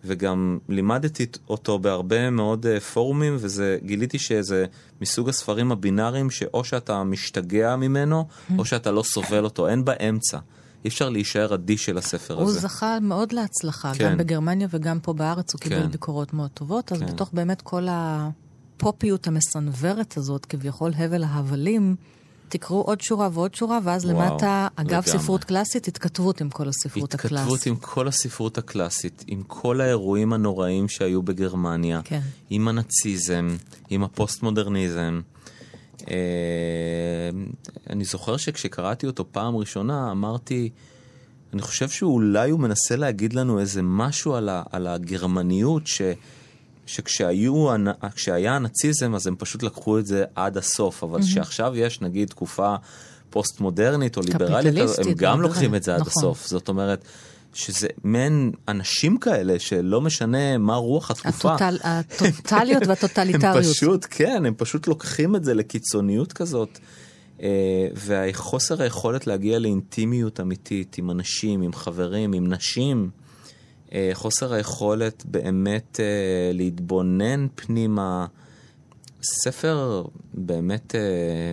S2: וגם לימדתי אותו בהרבה מאוד uh, פורומים, וגיליתי שזה מסוג הספרים הבינאריים שאו שאתה משתגע ממנו, mm. או שאתה לא סובל אותו, אין באמצע. אי אפשר להישאר אדיש של הספר
S3: הוא
S2: הזה.
S3: הוא זכה מאוד להצלחה, כן. גם בגרמניה וגם פה בארץ הוא כן. קיבל ביקורות מאוד טובות, אז כן. בתוך באמת כל הפופיות המסנוורת הזאת, כביכול הבל ההבלים, תקראו עוד שורה ועוד שורה, ואז וואו, למטה, אגב לגמרי. ספרות קלאסית, התכתבות עם כל הספרות
S2: התכתבות
S3: הקלאסית.
S2: התכתבות עם כל הספרות הקלאסית, עם כל האירועים הנוראים שהיו בגרמניה,
S3: כן.
S2: עם הנאציזם, עם הפוסט-מודרניזם. אה, אני זוכר שכשקראתי אותו פעם ראשונה, אמרתי, אני חושב שאולי הוא מנסה להגיד לנו איזה משהו על, ה, על הגרמניות, ש... שכשהיה הנאציזם אז הם פשוט לקחו את זה עד הסוף, אבל כשעכשיו יש נגיד תקופה פוסט-מודרנית או ליברלית, הם גם לוקחים את זה עד נכון. הסוף. זאת אומרת... שזה מעין אנשים כאלה שלא משנה מה רוח התקופה.
S3: הטוטל, הטוטליות והטוטליטריות.
S2: הם פשוט, כן, הם פשוט לוקחים את זה לקיצוניות כזאת. אה, וחוסר היכולת להגיע לאינטימיות אמיתית עם אנשים, עם חברים, עם נשים, חוסר היכולת באמת אה, להתבונן פנימה. ספר באמת אה,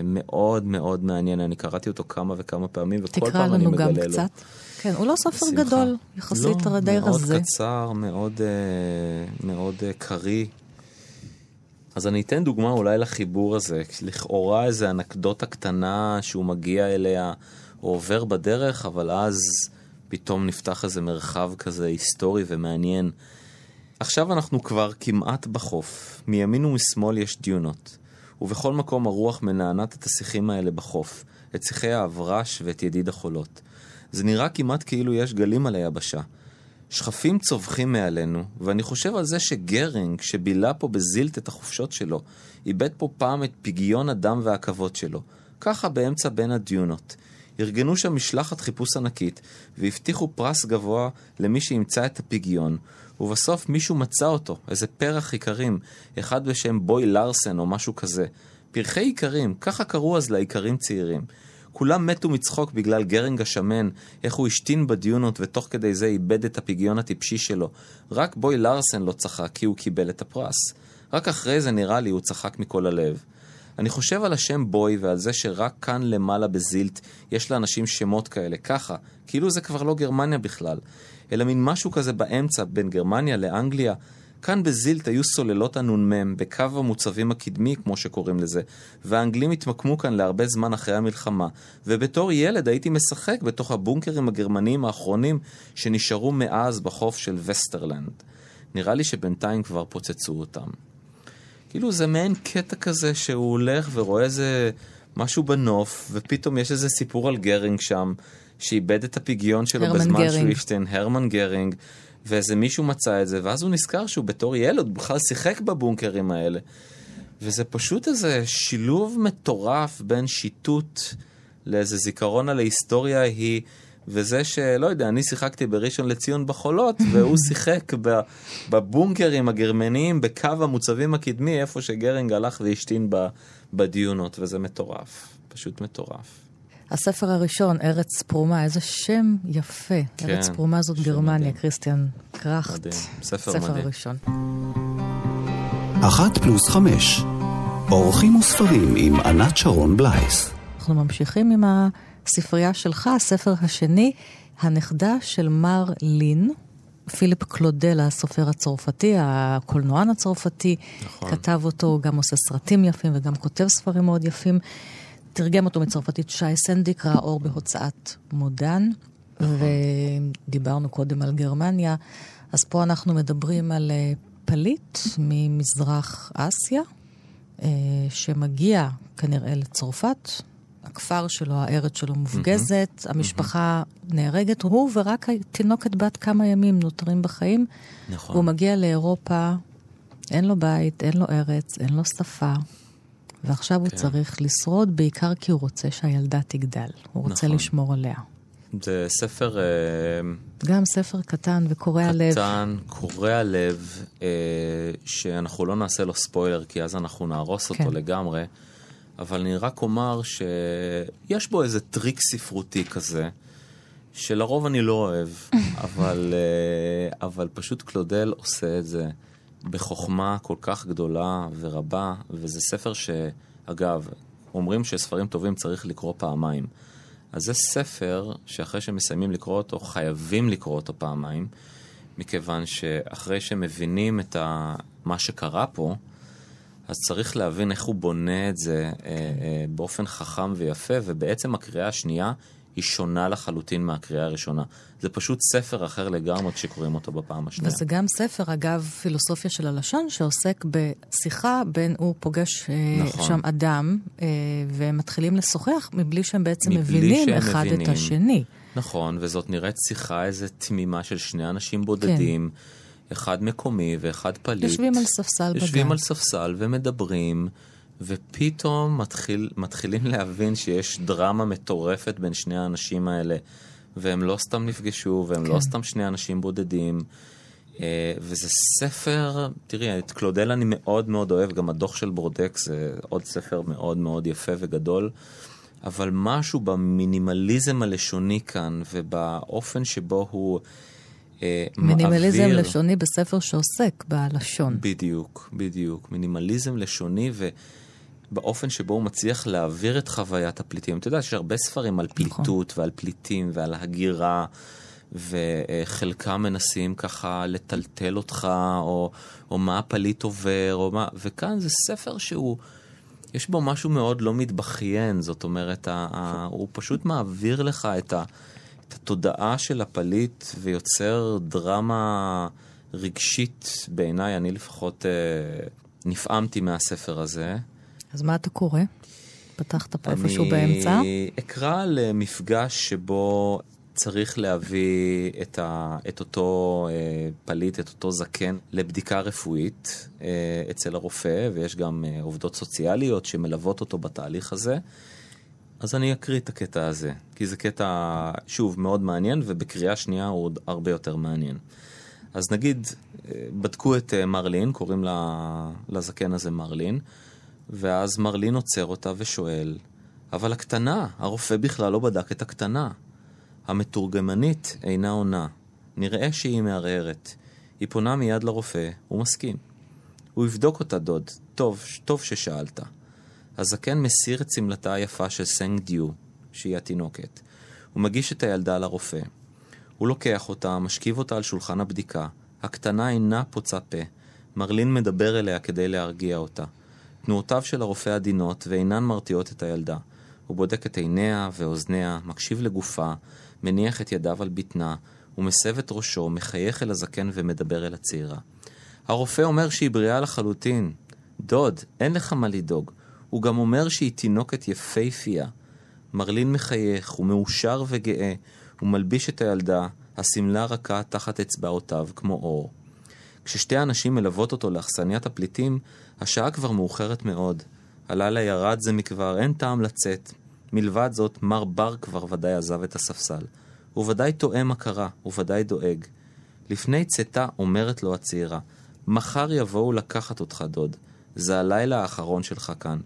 S2: מאוד מאוד מעניין, אני קראתי אותו כמה וכמה פעמים, וכל פעם אני מגלה לו. תקרא לנו גם קצת.
S3: כן, הוא לא ספר שמחה. גדול, יחסית
S2: לא,
S3: די
S2: רזה.
S3: מאוד
S2: קצר, מאוד, מאוד קריא. אז אני אתן דוגמה אולי לחיבור הזה, לכאורה איזה אנקדוטה קטנה שהוא מגיע אליה, או עובר בדרך, אבל אז פתאום נפתח איזה מרחב כזה היסטורי ומעניין. עכשיו אנחנו כבר כמעט בחוף. מימין ומשמאל יש דיונות. ובכל מקום הרוח מנענת את השיחים האלה בחוף, את שיחי האברש ואת ידיד החולות. זה נראה כמעט כאילו יש גלים על היבשה. שכפים צווחים מעלינו, ואני חושב על זה שגרינג, שבילה פה בזילט את החופשות שלו, איבד פה פעם את פגיון הדם והעכבות שלו. ככה באמצע בין הדיונות. ארגנו שם משלחת חיפוש ענקית, והבטיחו פרס גבוה למי שימצא את הפיגיון, ובסוף מישהו מצא אותו, איזה פרח איכרים, אחד בשם בוי לארסן או משהו כזה. פרחי איכרים, ככה קראו אז לאיכרים צעירים. כולם מתו מצחוק בגלל גרינג השמן, איך הוא השתין בדיונות ותוך כדי זה איבד את הפיגיון הטיפשי שלו. רק בוי לארסן לא צחק כי הוא קיבל את הפרס. רק אחרי זה נראה לי הוא צחק מכל הלב. אני חושב על השם בוי ועל זה שרק כאן למעלה בזילט יש לאנשים שמות כאלה, ככה, כאילו זה כבר לא גרמניה בכלל, אלא מין משהו כזה באמצע בין גרמניה לאנגליה. כאן בזילט היו סוללות הנ"מ, בקו המוצבים הקדמי, כמו שקוראים לזה, והאנגלים התמקמו כאן להרבה זמן אחרי המלחמה, ובתור ילד הייתי משחק בתוך הבונקרים הגרמניים האחרונים שנשארו מאז בחוף של וסטרלנד. נראה לי שבינתיים כבר פוצצו אותם. כאילו זה מעין קטע כזה שהוא הולך ורואה איזה משהו בנוף, ופתאום יש איזה סיפור על גרינג שם, שאיבד את הפיגיון שלו
S3: הרמן
S2: בזמן
S3: גרינג.
S2: כשהוא השתין, הרמן גרינג, ואיזה מישהו מצא את זה, ואז הוא נזכר שהוא בתור ילד בכלל שיחק בבונקרים האלה. וזה פשוט איזה שילוב מטורף בין שיטוט לאיזה זיכרון על ההיסטוריה ההיא, וזה שלא יודע, אני שיחקתי בראשון לציון בחולות, והוא שיחק בבונקרים הגרמניים בקו המוצבים הקדמי, איפה שגרינג הלך והשתין בדיונות, וזה מטורף, פשוט מטורף.
S3: הספר הראשון, ארץ פרומה, איזה שם יפה.
S2: כן,
S3: ארץ פרומה זאת גרמניה,
S2: מדהים.
S3: כריסטיאן קראכט.
S2: מדהים, ספר
S3: ספר
S2: מדהים.
S3: הראשון.
S1: אחת פלוס חמש. אורחים וספרים עם ענת שרון בלייס.
S3: אנחנו ממשיכים עם הספרייה שלך, הספר השני, הנכדה של מר לין. פיליפ קלודל, הסופר הצרפתי, הקולנוען הצרפתי,
S2: נכון.
S3: כתב אותו, גם עושה סרטים יפים וגם כותב ספרים מאוד יפים. תרגם אותו מצרפתית שי סנדיק, ראה אור בהוצאת מודן, ודיברנו קודם על גרמניה. אז פה אנחנו מדברים על אה, פליט ממזרח אסיה, אה, שמגיע כנראה לצרפת. הכפר שלו, הארץ שלו מופגזת, המשפחה נהרגת, הוא ורק התינוקת בת כמה ימים נותרים בחיים.
S2: נכון.
S3: והוא מגיע לאירופה, אין לו בית, אין לו ארץ, אין לו שפה, ועכשיו הוא
S2: כן.
S3: צריך לשרוד, בעיקר כי הוא רוצה שהילדה תגדל. הוא רוצה
S2: נכון.
S3: לשמור עליה.
S2: זה ספר... אה,
S3: גם ספר קטן וקורע לב.
S2: קטן, קורע לב, אה, שאנחנו לא נעשה לו ספוילר, כי אז אנחנו נהרוס אותו
S3: כן.
S2: לגמרי, אבל אני רק אומר שיש בו איזה טריק ספרותי כזה, שלרוב אני לא אוהב, אבל, אה, אבל פשוט קלודל עושה את זה בחוכמה כל כך גדולה ורבה, וזה ספר שאגב, אומרים שספרים טובים צריך לקרוא פעמיים. אז זה ספר שאחרי שמסיימים לקרוא אותו, חייבים לקרוא אותו פעמיים, מכיוון שאחרי שמבינים את ה... מה שקרה פה, אז צריך להבין איך הוא בונה את זה אה, אה, באופן חכם ויפה, ובעצם הקריאה השנייה היא שונה לחלוטין מהקריאה הראשונה. זה פשוט ספר אחר לגמרי כשקוראים אותו בפעם השנייה.
S3: וזה גם ספר, אגב, פילוסופיה של הלשון, שעוסק בשיחה בין, הוא פוגש אה,
S2: נכון.
S3: שם אדם, אה, והם מתחילים לשוחח מבלי שהם בעצם
S2: מבלי
S3: מבינים
S2: שהם
S3: אחד
S2: מבינים.
S3: את השני.
S2: נכון, וזאת נראית שיחה איזה תמימה של שני אנשים בודדים, אחד מקומי ואחד פליט.
S3: יושבים על ספסל בגן.
S2: יושבים על ספסל ומדברים, ופתאום מתחיל, מתחילים להבין שיש דרמה מטורפת בין שני האנשים האלה, והם לא סתם נפגשו, והם
S3: כן.
S2: לא סתם שני אנשים בודדים. אה, וזה ספר, תראי, את קלודל אני מאוד מאוד אוהב, גם הדוח של ברודק זה עוד ספר מאוד מאוד יפה וגדול, אבל משהו במינימליזם הלשוני כאן, ובאופן שבו הוא אה,
S3: מינימליזם
S2: מעביר...
S3: לשוני בספר שעוסק בלשון.
S2: בדיוק, בדיוק. מינימליזם לשוני ובאופן שבו הוא מצליח להעביר את חוויית הפליטים. אתה יודע שיש הרבה ספרים על פליטות ועל פליטים ועל הגירה, וחלקם מנסים ככה לטלטל אותך, או, או מה הפליט עובר, או מה... וכאן זה ספר שהוא... יש בו משהו מאוד לא מתבכיין, זאת אומרת, ה, ה, הוא פשוט מעביר לך את, ה, את התודעה של הפליט ויוצר דרמה רגשית בעיניי, אני לפחות אה, נפעמתי מהספר הזה.
S3: אז מה אתה קורא? פתחת פה איפשהו באמצע?
S2: אני אקרא למפגש שבו צריך להביא את, ה, את אותו אה, פליט, את אותו זקן, לבדיקה רפואית אה, אצל הרופא, ויש גם אה, עובדות סוציאליות שמלוות אותו בתהליך הזה. אז אני אקריא את הקטע הזה, כי זה קטע, שוב, מאוד מעניין, ובקריאה שנייה הוא עוד הרבה יותר מעניין. אז נגיד, אה, בדקו את אה, מרלין, קוראים לזקן הזה מרלין, ואז מרלין עוצר אותה ושואל, אבל הקטנה, הרופא בכלל לא בדק את הקטנה. המתורגמנית אינה עונה. נראה שהיא מערערת. היא פונה מיד לרופא, הוא מסכים. הוא יבדוק אותה, דוד. טוב, טוב ששאלת. הזקן מסיר את שמלתה היפה של סנג דיו, שהיא התינוקת. הוא מגיש את הילדה לרופא. הוא לוקח אותה, משכיב אותה על שולחן הבדיקה. הקטנה אינה פוצה פה. מרלין מדבר אליה כדי להרגיע אותה. תנועותיו של הרופא עדינות ואינן מרתיעות את הילדה. הוא בודק את עיניה ואוזניה, מקשיב לגופה, מניח את ידיו על בטנה, ומסב את ראשו, מחייך אל הזקן ומדבר אל הצעירה. הרופא אומר שהיא בריאה לחלוטין. דוד, אין לך מה לדאוג.
S4: הוא גם אומר שהיא תינוקת יפייפייה. מרלין מחייך, הוא מאושר וגאה, הוא מלביש את הילדה, השמלה רכה תחת אצבעותיו, כמו אור. כששתי הנשים מלוות אותו לאכסניית הפליטים, השעה כבר מאוחרת מאוד. הלילה ירד זה מכבר, אין טעם לצאת. מלבד זאת, מר בר כבר ודאי עזב את הספסל. הוא ודאי טועה מה קרה, הוא ודאי דואג. לפני צאתה אומרת לו הצעירה, מחר יבואו לקחת אותך, דוד. זה הלילה האחרון שלך כאן.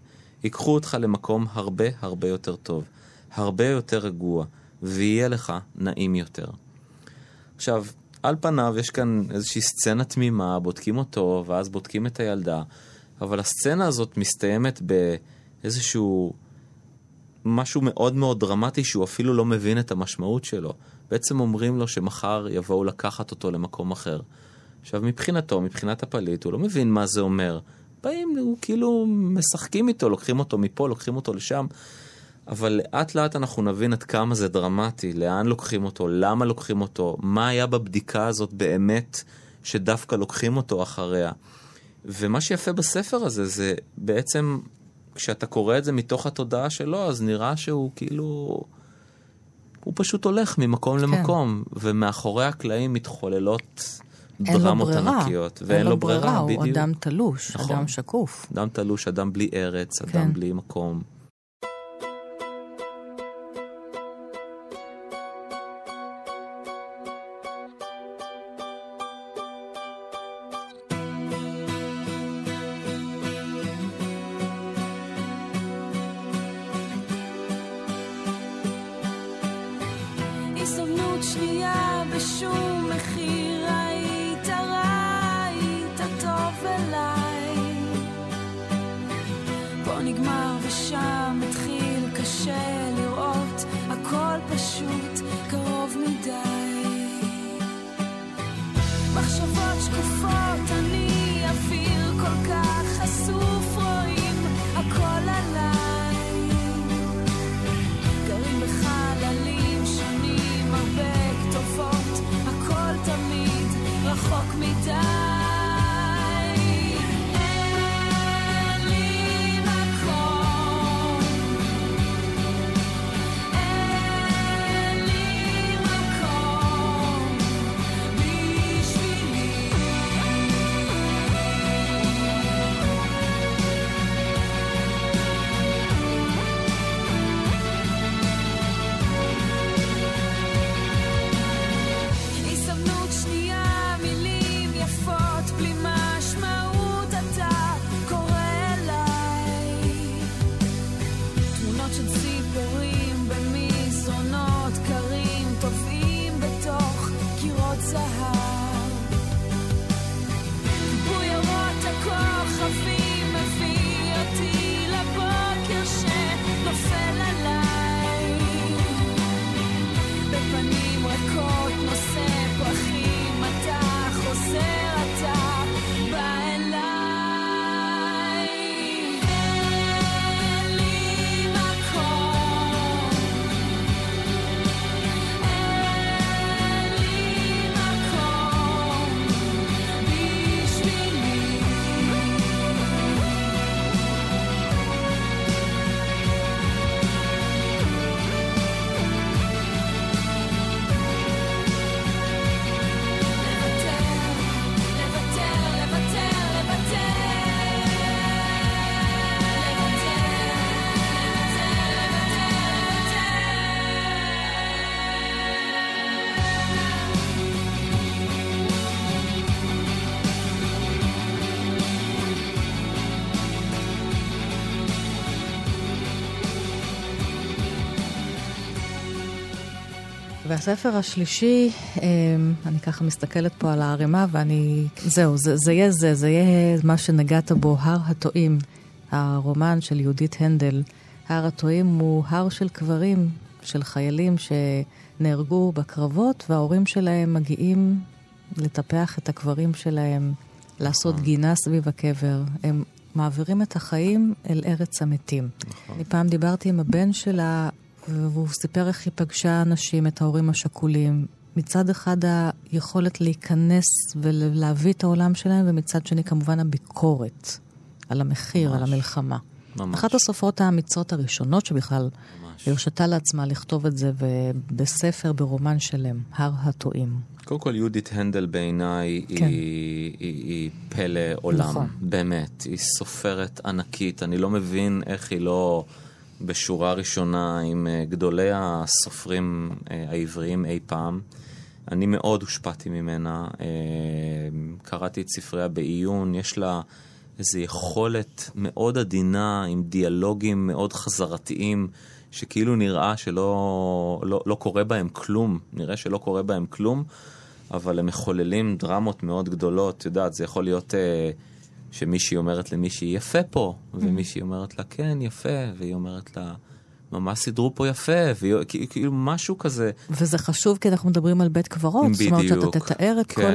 S4: ייקחו אותך למקום הרבה הרבה יותר טוב, הרבה יותר רגוע, ויהיה לך נעים יותר. עכשיו, על פניו יש כאן איזושהי סצנה תמימה, בודקים אותו, ואז בודקים את הילדה, אבל הסצנה הזאת מסתיימת באיזשהו משהו מאוד מאוד דרמטי שהוא אפילו לא מבין את המשמעות שלו. בעצם אומרים לו שמחר יבואו לקחת אותו למקום אחר. עכשיו, מבחינתו, מבחינת הפליט, הוא לא מבין מה זה אומר. באים, הוא כאילו משחקים איתו, לוקחים אותו מפה, לוקחים אותו לשם. אבל לאט לאט אנחנו נבין עד כמה זה דרמטי, לאן לוקחים אותו, למה לוקחים אותו, מה היה בבדיקה הזאת באמת שדווקא לוקחים אותו אחריה. ומה שיפה בספר הזה זה בעצם, כשאתה קורא את זה מתוך התודעה שלו, אז נראה שהוא כאילו... הוא פשוט הולך ממקום כן. למקום, ומאחורי הקלעים מתחוללות דרמות ענקיות.
S3: ואין לו ברירה. הוא אדם תלוש, נכון. אדם שקוף.
S4: אדם תלוש, אדם בלי ארץ, כן. אדם בלי מקום.
S3: והספר השלישי, אמ, אני ככה מסתכלת פה על הערימה ואני, זהו, זה, זה יהיה זה, זה יהיה מה שנגעת בו, הר הטועים, הרומן של יהודית הנדל. הר הטועים הוא הר של קברים, של חיילים שנהרגו בקרבות, וההורים שלהם מגיעים לטפח את הקברים שלהם, לעשות נכון. גינה סביב הקבר. הם מעבירים את החיים אל ארץ המתים. נכון. אני פעם דיברתי עם הבן שלה והוא סיפר איך היא פגשה אנשים, את ההורים השכולים. מצד אחד היכולת להיכנס ולהביא את העולם שלהם, ומצד שני כמובן הביקורת על המחיר, ממש. על המלחמה.
S2: ממש.
S3: אחת הסופרות האמיצות הראשונות שבכלל
S2: ממש.
S3: הרשתה לעצמה לכתוב את זה בספר, ברומן שלם, הר הטועים.
S2: קודם כל, יהודית הנדל בעיניי
S3: כן.
S2: היא, היא, היא פלא עולם.
S3: נכון.
S2: באמת. היא סופרת ענקית. אני לא מבין איך היא לא בשורה ראשונה עם אה, גדולי הסופרים אה, העבריים אי פעם. אני מאוד הושפעתי ממנה. אה, קראתי את ספריה בעיון. יש לה איזו יכולת מאוד עדינה, עם דיאלוגים מאוד חזרתיים. שכאילו נראה שלא לא, לא קורה בהם כלום, נראה שלא קורה בהם כלום, אבל הם מחוללים דרמות מאוד גדולות. את יודעת, זה יכול להיות אה, שמישהי אומרת למישהי, יפה פה, ומישהי אומרת לה, כן, יפה, והיא אומרת לה, ממש סידרו פה יפה, והיא, כאילו משהו כזה.
S3: וזה חשוב כי אנחנו מדברים על בית קברות. זאת אומרת
S2: בדיוק.
S3: שאתה תתאר את
S2: כן,
S3: כל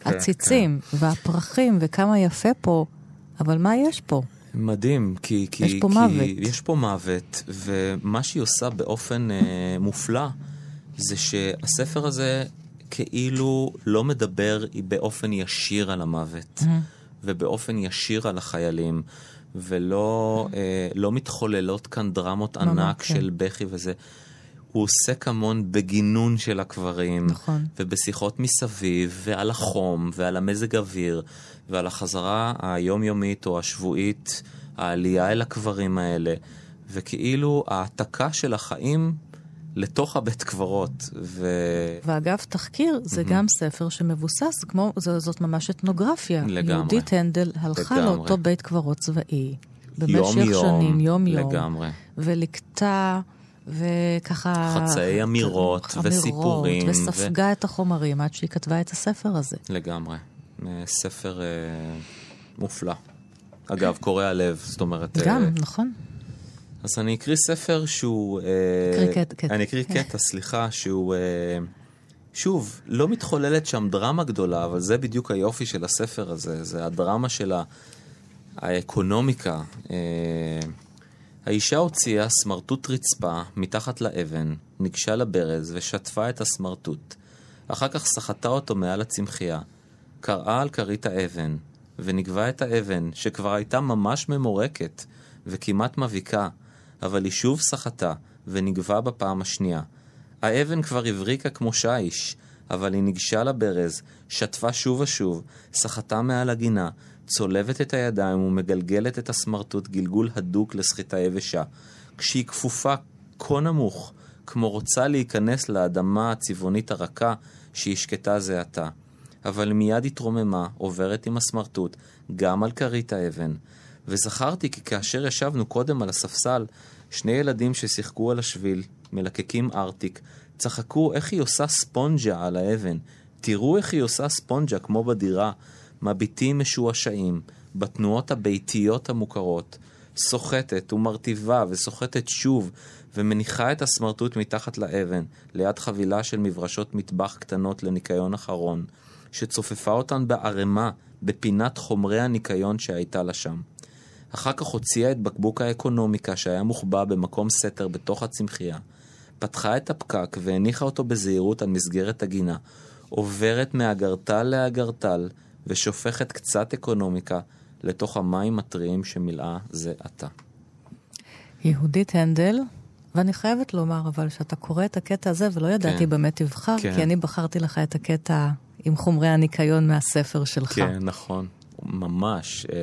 S2: כן,
S3: העציצים והפרחים וכמה יפה פה, אבל מה יש פה?
S2: מדהים, כי, כי,
S3: יש פה
S2: כי
S3: מוות.
S2: יש פה מוות, ומה שהיא עושה באופן אה, מופלא, זה שהספר הזה כאילו לא מדבר באופן ישיר על המוות, ובאופן ישיר על החיילים, ולא אה, לא מתחוללות כאן דרמות
S3: ממש,
S2: ענק
S3: כן.
S2: של בכי וזה. הוא עוסק המון בגינון של הקברים,
S3: נכון.
S2: ובשיחות מסביב, ועל החום, ועל המזג אוויר, ועל החזרה היומיומית או השבועית, העלייה אל הקברים האלה, וכאילו העתקה של החיים לתוך הבית קברות. ו...
S3: ואגב, תחקיר זה גם ספר שמבוסס, כמו, זאת ממש אתנוגרפיה.
S2: לגמרי.
S3: יהודית הנדל הלכה
S2: לגמרי.
S3: לאותו בית קברות צבאי. במשך
S2: יום-יום,
S3: שנים, יום-יום.
S2: לגמרי.
S3: ולקטה, וככה...
S2: חצאי אמירות וסיפורים,
S3: וספגה את החומרים עד שהיא כתבה את הספר הזה.
S2: לגמרי. אה, ספר אה, מופלא. אגב, קורע לב, זאת אומרת...
S3: גם,
S2: אה,
S3: נכון.
S2: אז אני אקריא ספר שהוא... אה,
S3: אקריא קטע, קטע.
S2: אני אקריא קטע, סליחה, שהוא... אה, שוב, לא מתחוללת שם דרמה גדולה, אבל זה בדיוק היופי של הספר הזה, זה הדרמה של האקונומיקה. אה, האישה הוציאה סמרטוט רצפה מתחת לאבן, ניגשה לברז ושטפה את הסמרטוט. אחר כך סחטה אותו מעל הצמחייה, קרעה על כרית האבן, ונגבה את האבן, שכבר הייתה ממש ממורקת וכמעט מביקה, אבל היא שוב סחטה, ונגבה בפעם השנייה. האבן כבר הבריקה כמו שיש, אבל היא ניגשה לברז, שטפה שוב ושוב, סחטה מעל הגינה, צולבת את הידיים ומגלגלת את הסמרטוט גלגול הדוק לסחיטה יבשה. כשהיא כפופה כה נמוך, כמו רוצה להיכנס לאדמה הצבעונית הרכה שהיא שקטה זה עתה. אבל מיד התרוממה, עוברת עם הסמרטוט, גם על כרית האבן. וזכרתי כי כאשר ישבנו קודם על הספסל, שני ילדים ששיחקו על השביל, מלקקים ארטיק, צחקו איך היא עושה ספונג'ה על האבן. תראו איך היא עושה ספונג'ה כמו בדירה, מביטים משועשעים, בתנועות הביתיות המוכרות. סוחטת ומרטיבה וסוחטת שוב, ומניחה את הסמרטוט מתחת לאבן, ליד חבילה של מברשות מטבח קטנות לניקיון אחרון, שצופפה אותן בערימה בפינת חומרי הניקיון שהייתה לה שם. אחר כך הוציאה את בקבוק האקונומיקה שהיה מוחבא במקום סתר בתוך הצמחייה, פתחה את הפקק והניחה אותו בזהירות על מסגרת הגינה, עוברת מאגרטל לאגרטל ושופכת קצת אקונומיקה לתוך המים הטריים שמילאה זה עתה.
S3: יהודית הנדל, ואני חייבת לומר אבל שאתה קורא את הקטע הזה ולא ידעתי
S2: כן.
S3: במה תבחר,
S2: כן.
S3: כי אני בחרתי לך את הקטע עם חומרי הניקיון מהספר שלך.
S2: כן, נכון. ממש. אה,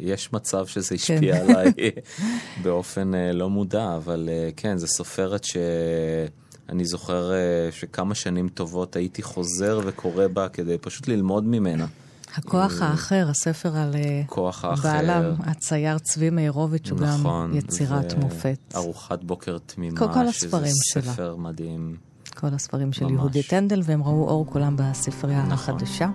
S2: יש מצב שזה
S3: כן.
S2: השפיע עליי באופן אה, לא מודע, אבל אה, כן, זו סופרת שאני זוכר אה, שכמה שנים טובות הייתי חוזר וקורא בה כדי פשוט ללמוד ממנה.
S3: הכוח האחר, הספר על
S2: כוח האחר.
S3: בעלם, הצייר צבי מאירוביץ', הוא
S2: נכון.
S3: גם יצירת
S2: ו-
S3: מופת.
S2: ארוחת בוקר תמימה,
S3: כל- כל הספרים
S2: שזה
S3: שלה.
S2: ספר מדהים.
S3: כל הספרים של
S2: ממש.
S3: יהודית הנדל, והם ראו אור כולם בספרייה
S2: נכון.
S3: החדשה.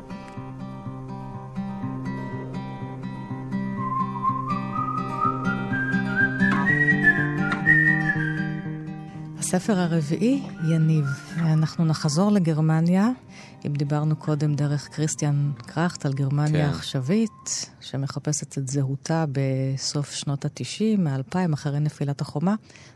S3: הספר הרביעי, יניב. אנחנו נחזור לגרמניה. אם דיברנו קודם דרך כריסטיאן קראכט על גרמניה
S2: כן.
S3: עכשווית, שמחפשת את זהותה בסוף שנות ה-90, מ-2000, אחרי נפילת החומה.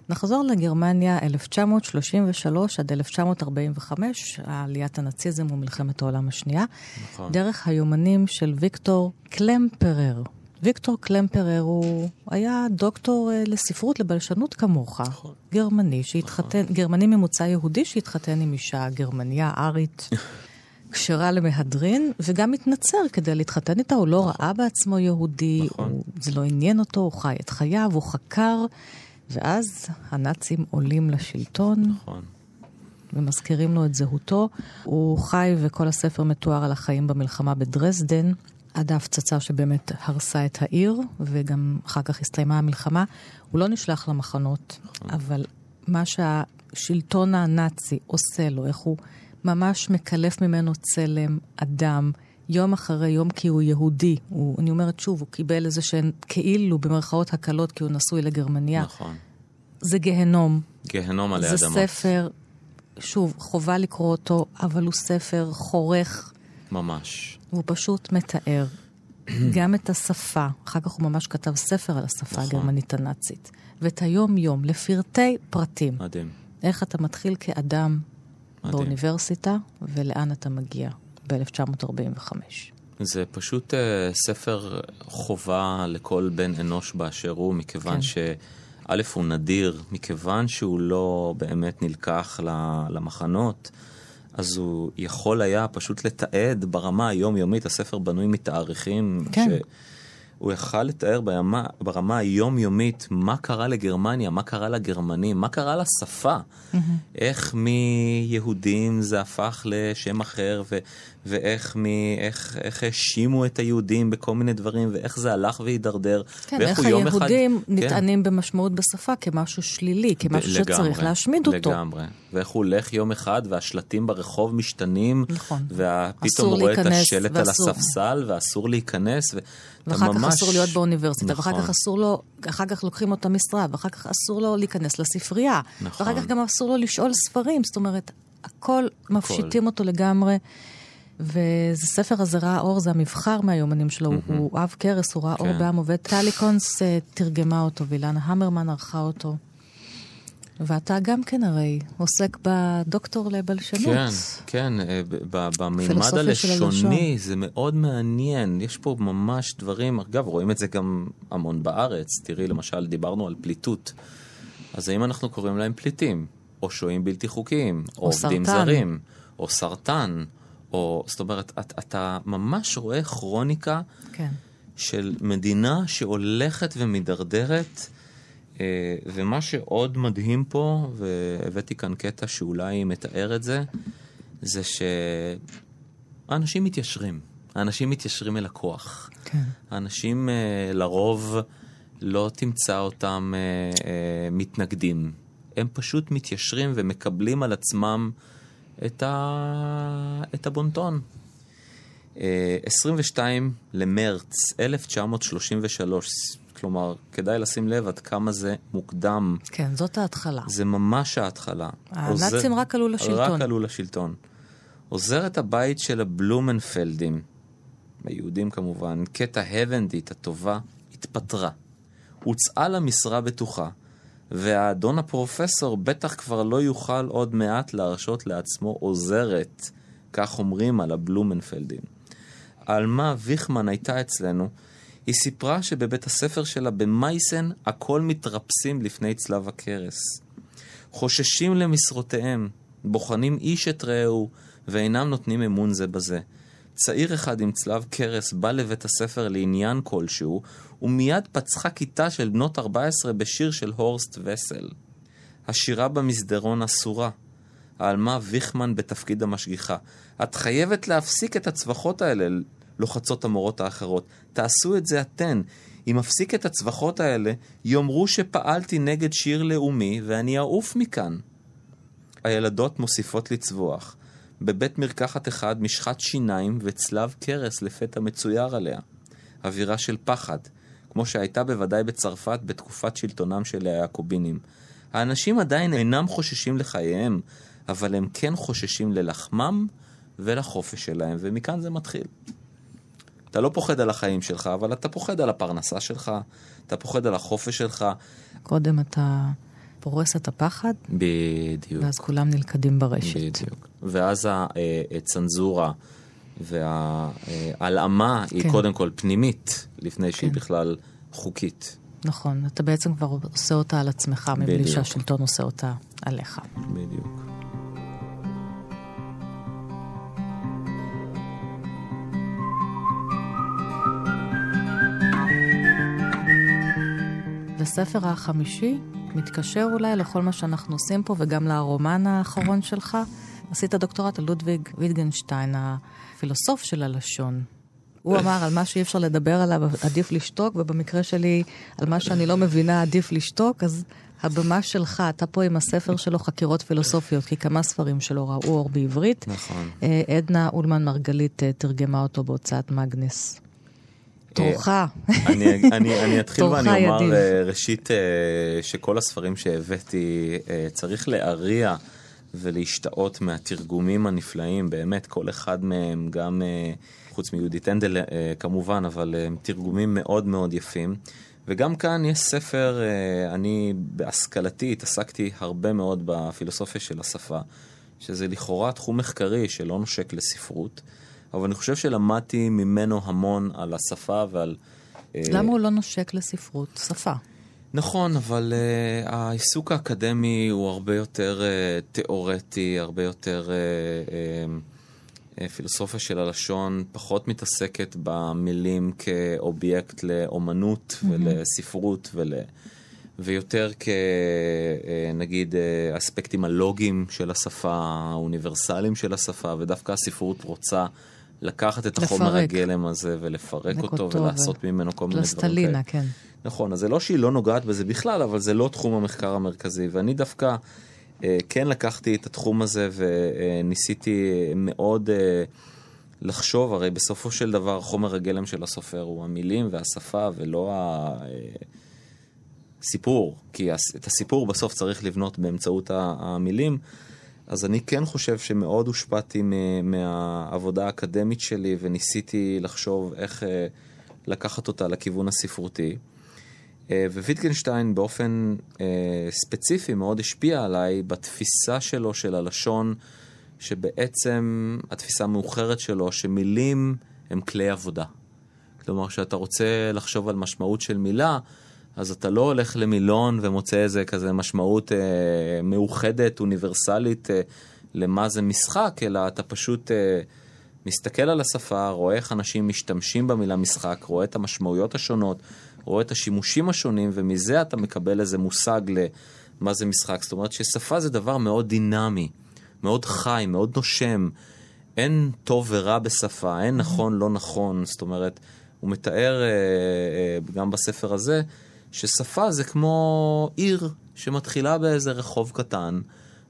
S3: נחזור לגרמניה 1933 עד 1945, עליית הנאציזם ומלחמת העולם השנייה.
S2: נכון.
S3: דרך היומנים של ויקטור קלמפרר. ויקטור קלמפרר הוא היה דוקטור אה, לספרות, לבלשנות כמוך. נכון. גרמני שהתחתן, נכון. גרמני ממוצא יהודי שהתחתן עם אישה גרמניה ארית. כשרה למהדרין, וגם התנצר כדי להתחתן איתה, הוא לא ראה בעצמו יהודי, נכון. הוא, זה לא עניין אותו, הוא חי את חייו, הוא חקר, ואז הנאצים עולים לשלטון. נכון. ומזכירים לו את זהותו. הוא חי וכל הספר מתואר על החיים במלחמה בדרזדן, עד ההפצצה שבאמת הרסה את העיר, וגם אחר כך הסתיימה המלחמה. הוא לא נשלח למחנות. אבל מה שהשלטון הנאצי עושה לו, איך הוא ממש מקלף ממנו צלם, אדם, יום אחרי יום כי הוא יהודי. הוא, אני אומרת שוב, הוא קיבל איזה שהן כאילו במרכאות הקלות כי הוא נשוי לגרמניה.
S2: נכון.
S3: זה גיהנום.
S2: גיהנום עלי אדמות.
S3: זה ספר, שוב, חובה לקרוא אותו, אבל הוא ספר חורך.
S2: ממש.
S3: הוא פשוט מתאר גם את השפה, אחר כך הוא ממש כתב ספר על השפה נכון. הגרמנית הנאצית, ואת היום-יום, לפרטי פרטים.
S2: מדהים.
S3: איך אתה מתחיל כאדם מדהים. באוניברסיטה, ולאן אתה מגיע ב-1945.
S2: זה פשוט uh, ספר חובה לכל בן אנוש באשר הוא, מכיוון כן. שא' הוא נדיר, מכיוון שהוא לא באמת נלקח למחנות, אז הוא יכול היה פשוט לתעד ברמה היומיומית, הספר בנוי מתאריכים.
S3: כן. ש...
S2: הוא יכל לתאר ברמה, ברמה היומיומית מה קרה לגרמניה, מה קרה לגרמנים, מה קרה לשפה. Mm-hmm. איך מיהודים זה הפך לשם אחר, ו, ואיך מ, איך, איך האשימו את היהודים בכל מיני דברים, ואיך זה הלך והידרדר.
S3: כן, איך היהודים אחד, נטענים כן. במשמעות בשפה כמשהו שלילי, כמשהו לגמרי, שצריך להשמיד אותו.
S2: לגמרי. ואיך הוא הולך יום אחד, והשלטים ברחוב משתנים. נכון. ופתאום הוא רואה את השלט ואסור. על הספסל, ואסור להיכנס. ו...
S3: ואחר ממש... כך אסור להיות באוניברסיטה, נכון. ואחר כך אסור לו, אחר כך לוקחים לו את המשרה, ואחר כך אסור לו להיכנס לספרייה. נכון. ואחר כך גם אסור לו לשאול ספרים, זאת אומרת, הכל, הכל. מפשיטים אותו לגמרי. וזה ספר הזה ראה אור, זה המבחר מהיומנים שלו, mm-hmm. הוא אב קרס, הוא ראה כן. אור בעם עובד. טלי קונס uh, תרגמה אותו, ואילנה המרמן ערכה אותו. ואתה גם כן הרי עוסק בדוקטור לבלשנות.
S2: כן, כן, אה, במימד הלשוני זה מאוד מעניין. יש פה ממש דברים, אגב, רואים את זה גם המון בארץ. תראי, למשל, דיברנו על פליטות. אז האם אנחנו קוראים להם פליטים? או שוהים בלתי חוקיים? או, או עובדים סרטן. זרים? או סרטן? או, זאת אומרת, את, אתה ממש רואה כרוניקה כן. של מדינה שהולכת ומידרדרת. אה, ומה שעוד מדהים פה, והבאתי כאן קטע שאולי מתאר את זה, זה שהאנשים מתיישרים. האנשים מתיישרים אל הכוח. כן. האנשים אה, לרוב לא תמצא אותם אה, מתנגדים. הם פשוט מתיישרים ומקבלים על עצמם את, ה... את הבונטון. 22 למרץ 1933, כלומר, כדאי לשים לב עד כמה זה מוקדם.
S3: כן, זאת ההתחלה.
S2: זה ממש ההתחלה.
S3: הנאצים רק עלו לשלטון.
S2: רק עלו לשלטון. עוזרת הבית של הבלומנפלדים, היהודים כמובן, קטע הבנדית הטובה, התפטרה. הוצאה למשרה בטוחה, והאדון הפרופסור בטח כבר לא יוכל עוד מעט להרשות לעצמו עוזרת, כך אומרים על הבלומנפלדים. עלמה ויכמן הייתה אצלנו, היא סיפרה שבבית הספר שלה במייסן הכל מתרפסים לפני צלב הקרס. חוששים למשרותיהם, בוחנים איש את רעהו, ואינם נותנים אמון זה בזה. צעיר אחד עם צלב קרס בא לבית הספר לעניין כלשהו, ומיד פצחה כיתה של בנות 14 בשיר של הורסט וסל. השירה במסדרון אסורה. העלמה ויכמן בתפקיד המשגיחה. את חייבת להפסיק את הצווחות האלה, לוחצות המורות האחרות. תעשו את זה אתן. אם אפסיק את הצווחות האלה, יאמרו שפעלתי נגד שיר לאומי ואני אעוף מכאן. הילדות מוסיפות לצווח. בבית מרקחת אחד משחת שיניים וצלב קרס לפתע מצויר עליה. אווירה של פחד, כמו שהייתה בוודאי בצרפת בתקופת שלטונם של היעקובינים. האנשים עדיין אינם חוששים לחייהם, אבל הם כן חוששים ללחמם ולחופש שלהם, ומכאן זה מתחיל. אתה לא פוחד על החיים שלך, אבל אתה פוחד על הפרנסה שלך, אתה פוחד על החופש שלך.
S3: קודם אתה פורס את הפחד,
S2: בדיוק.
S3: ואז כולם נלכדים ברשת.
S2: בדיוק. ואז הצנזורה וההלאמה כן. היא קודם כל פנימית לפני שהיא כן. בכלל חוקית.
S3: נכון, אתה בעצם כבר עושה אותה על עצמך, מבלי בדיוק. שהשלטון עושה אותה עליך.
S2: בדיוק.
S3: הספר החמישי מתקשר אולי לכל מה שאנחנו עושים פה, וגם לרומן האחרון שלך. עשית דוקטורט על לודוויג ויטגנשטיין, הפילוסוף של הלשון. הוא אמר על מה שאי אפשר לדבר עליו עדיף לשתוק, ובמקרה שלי, על מה שאני לא מבינה עדיף לשתוק, אז הבמה שלך, אתה פה עם הספר שלו, חקירות פילוסופיות, כי כמה ספרים שלו ראו אור בעברית.
S2: נכון.
S3: אה, עדנה אולמן מרגלית אה, תרגמה אותו בהוצאת מגנס. תורך.
S2: אני, אני, אני אתחיל ואני אומר אה, ראשית אה, שכל הספרים שהבאתי אה, צריך להריע ולהשתאות מהתרגומים הנפלאים, באמת כל אחד מהם, גם חוץ מיהודית הנדל כמובן, אבל הם תרגומים מאוד מאוד יפים. וגם כאן יש ספר, אני בהשכלתי התעסקתי הרבה מאוד בפילוסופיה של השפה, שזה לכאורה תחום מחקרי שלא נושק לספרות. אבל אני חושב שלמדתי ממנו המון על השפה ועל...
S3: אה, למה הוא לא נושק לספרות? שפה.
S2: נכון, אבל uh, העיסוק האקדמי הוא הרבה יותר uh, תיאורטי, הרבה יותר uh, uh, פילוסופיה של הלשון, פחות מתעסקת במילים כאובייקט לאומנות mm-hmm. ולספרות ול... ויותר כנגיד אספקטים הלוגיים של השפה, האוניברסליים של השפה, ודווקא הספרות רוצה לקחת את החומר לפרק. הגלם הזה ולפרק אותו ולעשות ו... ממנו כל מיני דברים
S3: כאלה. כן.
S2: נכון, אז זה לא שהיא לא נוגעת בזה בכלל, אבל זה לא תחום המחקר המרכזי. ואני דווקא אה, כן לקחתי את התחום הזה וניסיתי מאוד אה, לחשוב, הרי בסופו של דבר חומר הגלם של הסופר הוא המילים והשפה ולא הסיפור. כי את הסיפור בסוף צריך לבנות באמצעות המילים. אז אני כן חושב שמאוד הושפעתי מהעבודה האקדמית שלי וניסיתי לחשוב איך אה, לקחת אותה לכיוון הספרותי. אה, וויטגנשטיין באופן אה, ספציפי מאוד השפיע עליי בתפיסה שלו של הלשון, שבעצם התפיסה המאוחרת שלו, שמילים הם כלי עבודה. כלומר, כשאתה רוצה לחשוב על משמעות של מילה, אז אתה לא הולך למילון ומוצא איזה כזה משמעות אה, מאוחדת, אוניברסלית, אה, למה זה משחק, אלא אתה פשוט אה, מסתכל על השפה, רואה איך אנשים משתמשים במילה משחק, רואה את המשמעויות השונות, רואה את השימושים השונים, ומזה אתה מקבל איזה מושג למה זה משחק. זאת אומרת ששפה זה דבר מאוד דינמי, מאוד חי, מאוד נושם. אין טוב ורע בשפה, אין נכון, לא נכון. זאת אומרת, הוא מתאר אה, אה, גם בספר הזה, ששפה זה כמו עיר שמתחילה באיזה רחוב קטן,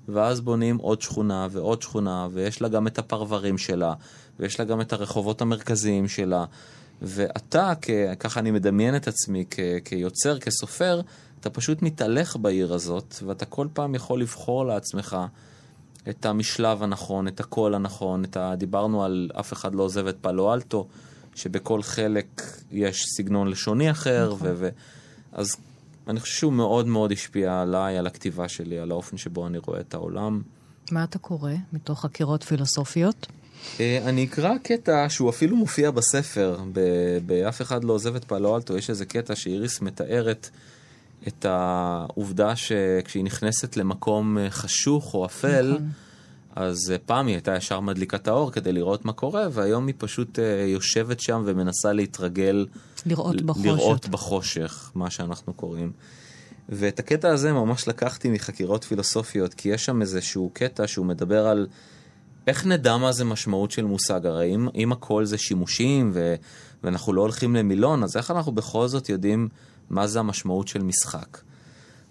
S2: ואז בונים עוד שכונה ועוד שכונה, ויש לה גם את הפרברים שלה, ויש לה גם את הרחובות המרכזיים שלה. ואתה. ככה אני מדמיין את עצמי כ... כיוצר, כסופר, אתה פשוט מתהלך בעיר הזאת, ואתה כל פעם יכול לבחור לעצמך את המשלב הנכון, את הקול הנכון, את ה... דיברנו על אף אחד לא עוזב את פלו אלטו, שבכל חלק יש סגנון לשוני אחר, נכון. ו... ו... אז אני חושב שהוא מאוד מאוד השפיע עליי, על הכתיבה שלי, על האופן שבו אני רואה את העולם.
S3: מה אתה קורא מתוך חקירות פילוסופיות?
S2: אה, אני אקרא קטע שהוא אפילו מופיע בספר, באף אחד לא עוזב את פעלו אלטו, יש איזה קטע שאיריס מתארת את העובדה שכשהיא נכנסת למקום אה, חשוך או אפל, נכון. אז אה, פעם היא הייתה ישר מדליקה את האור כדי לראות מה קורה, והיום היא פשוט יושבת שם ומנסה להתרגל...
S3: לראות בחושך.
S2: לראות בחושך, מה שאנחנו קוראים. ואת הקטע הזה ממש לקחתי מחקירות פילוסופיות, כי יש שם איזשהו קטע שהוא מדבר על איך נדע מה זה משמעות של מושג. הרי אם, אם הכל זה שימושים ו, ואנחנו לא הולכים למילון, אז איך אנחנו בכל זאת יודעים מה זה המשמעות של משחק?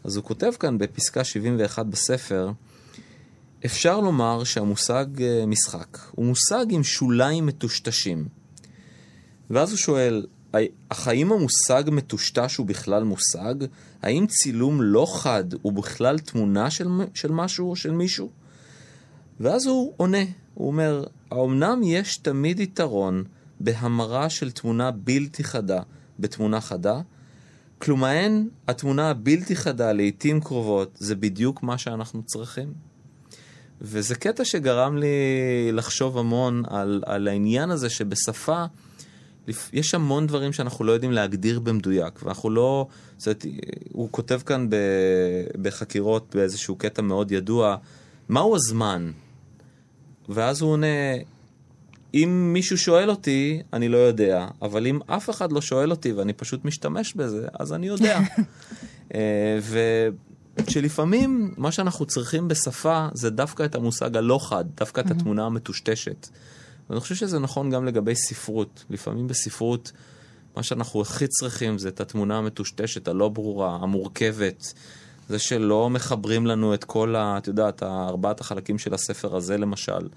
S2: אז הוא כותב כאן בפסקה 71 בספר, אפשר לומר שהמושג אה, משחק הוא מושג עם שוליים מטושטשים. ואז הוא שואל, האם המושג מטושטש הוא בכלל מושג? האם צילום לא חד הוא בכלל תמונה של, של משהו או של מישהו? ואז הוא עונה, הוא אומר, האומנם יש תמיד יתרון בהמרה של תמונה בלתי חדה בתמונה חדה? כלומר, התמונה הבלתי חדה לעיתים קרובות זה בדיוק מה שאנחנו צריכים? וזה קטע שגרם לי לחשוב המון על, על העניין הזה שבשפה יש המון דברים שאנחנו לא יודעים להגדיר במדויק, ואנחנו לא... זאת אומרת, הוא כותב כאן ב, בחקירות באיזשהו קטע מאוד ידוע, מהו הזמן? ואז הוא עונה, אם מישהו שואל אותי, אני לא יודע, אבל אם אף אחד לא שואל אותי ואני פשוט משתמש בזה, אז אני יודע. אה, ושלפעמים מה שאנחנו צריכים בשפה זה דווקא את המושג הלא חד, דווקא את התמונה המטושטשת. ואני חושב שזה נכון גם לגבי ספרות. לפעמים בספרות, מה שאנחנו הכי צריכים זה את התמונה המטושטשת, הלא ברורה, המורכבת. זה שלא מחברים לנו את כל ה... את יודעת, ארבעת החלקים של הספר הזה למשל.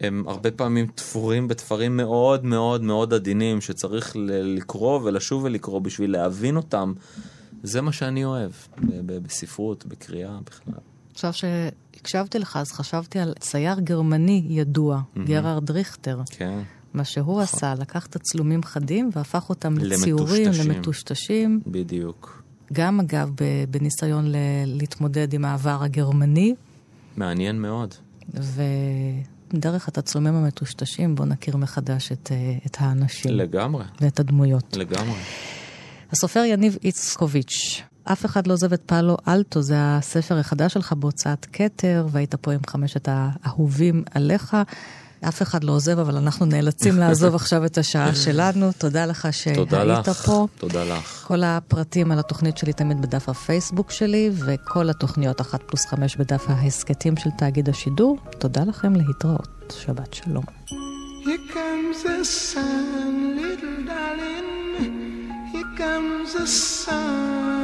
S2: הם הרבה פעמים תפורים בתפרים מאוד מאוד מאוד עדינים, שצריך לקרוא ולשוב ולקרוא בשביל להבין אותם. זה מה שאני אוהב בספרות, בקריאה בכלל.
S5: עכשיו שהקשבתי לך, אז חשבתי על צייר גרמני ידוע, mm-hmm. גררד ריכטר.
S2: כן.
S5: מה שהוא נכון. עשה, לקח תצלומים חדים והפך אותם לציורים, למטושטשים.
S2: בדיוק.
S5: גם אגב בניסיון ל- להתמודד עם העבר הגרמני.
S2: מעניין מאוד.
S5: ודרך התצלומים המטושטשים בואו נכיר מחדש את, אה, את האנשים.
S2: לגמרי.
S5: ואת הדמויות.
S2: לגמרי.
S5: הסופר יניב איצקוביץ', אף אחד לא עוזב את פאלו אלטו, זה הספר החדש שלך בהוצאת כתר, והיית פה עם חמשת האהובים עליך. אף אחד לא עוזב, אבל אנחנו נאלצים לעזוב עכשיו את השעה שלנו. תודה לך שהיית
S2: תודה לך,
S5: פה.
S2: תודה לך.
S5: כל הפרטים על התוכנית שלי תמיד בדף הפייסבוק שלי, וכל התוכניות אחת פלוס חמש בדף ההסכתים של תאגיד השידור. תודה לכם להתראות. שבת שלום. Here comes the sun, little darling. Here comes the sun.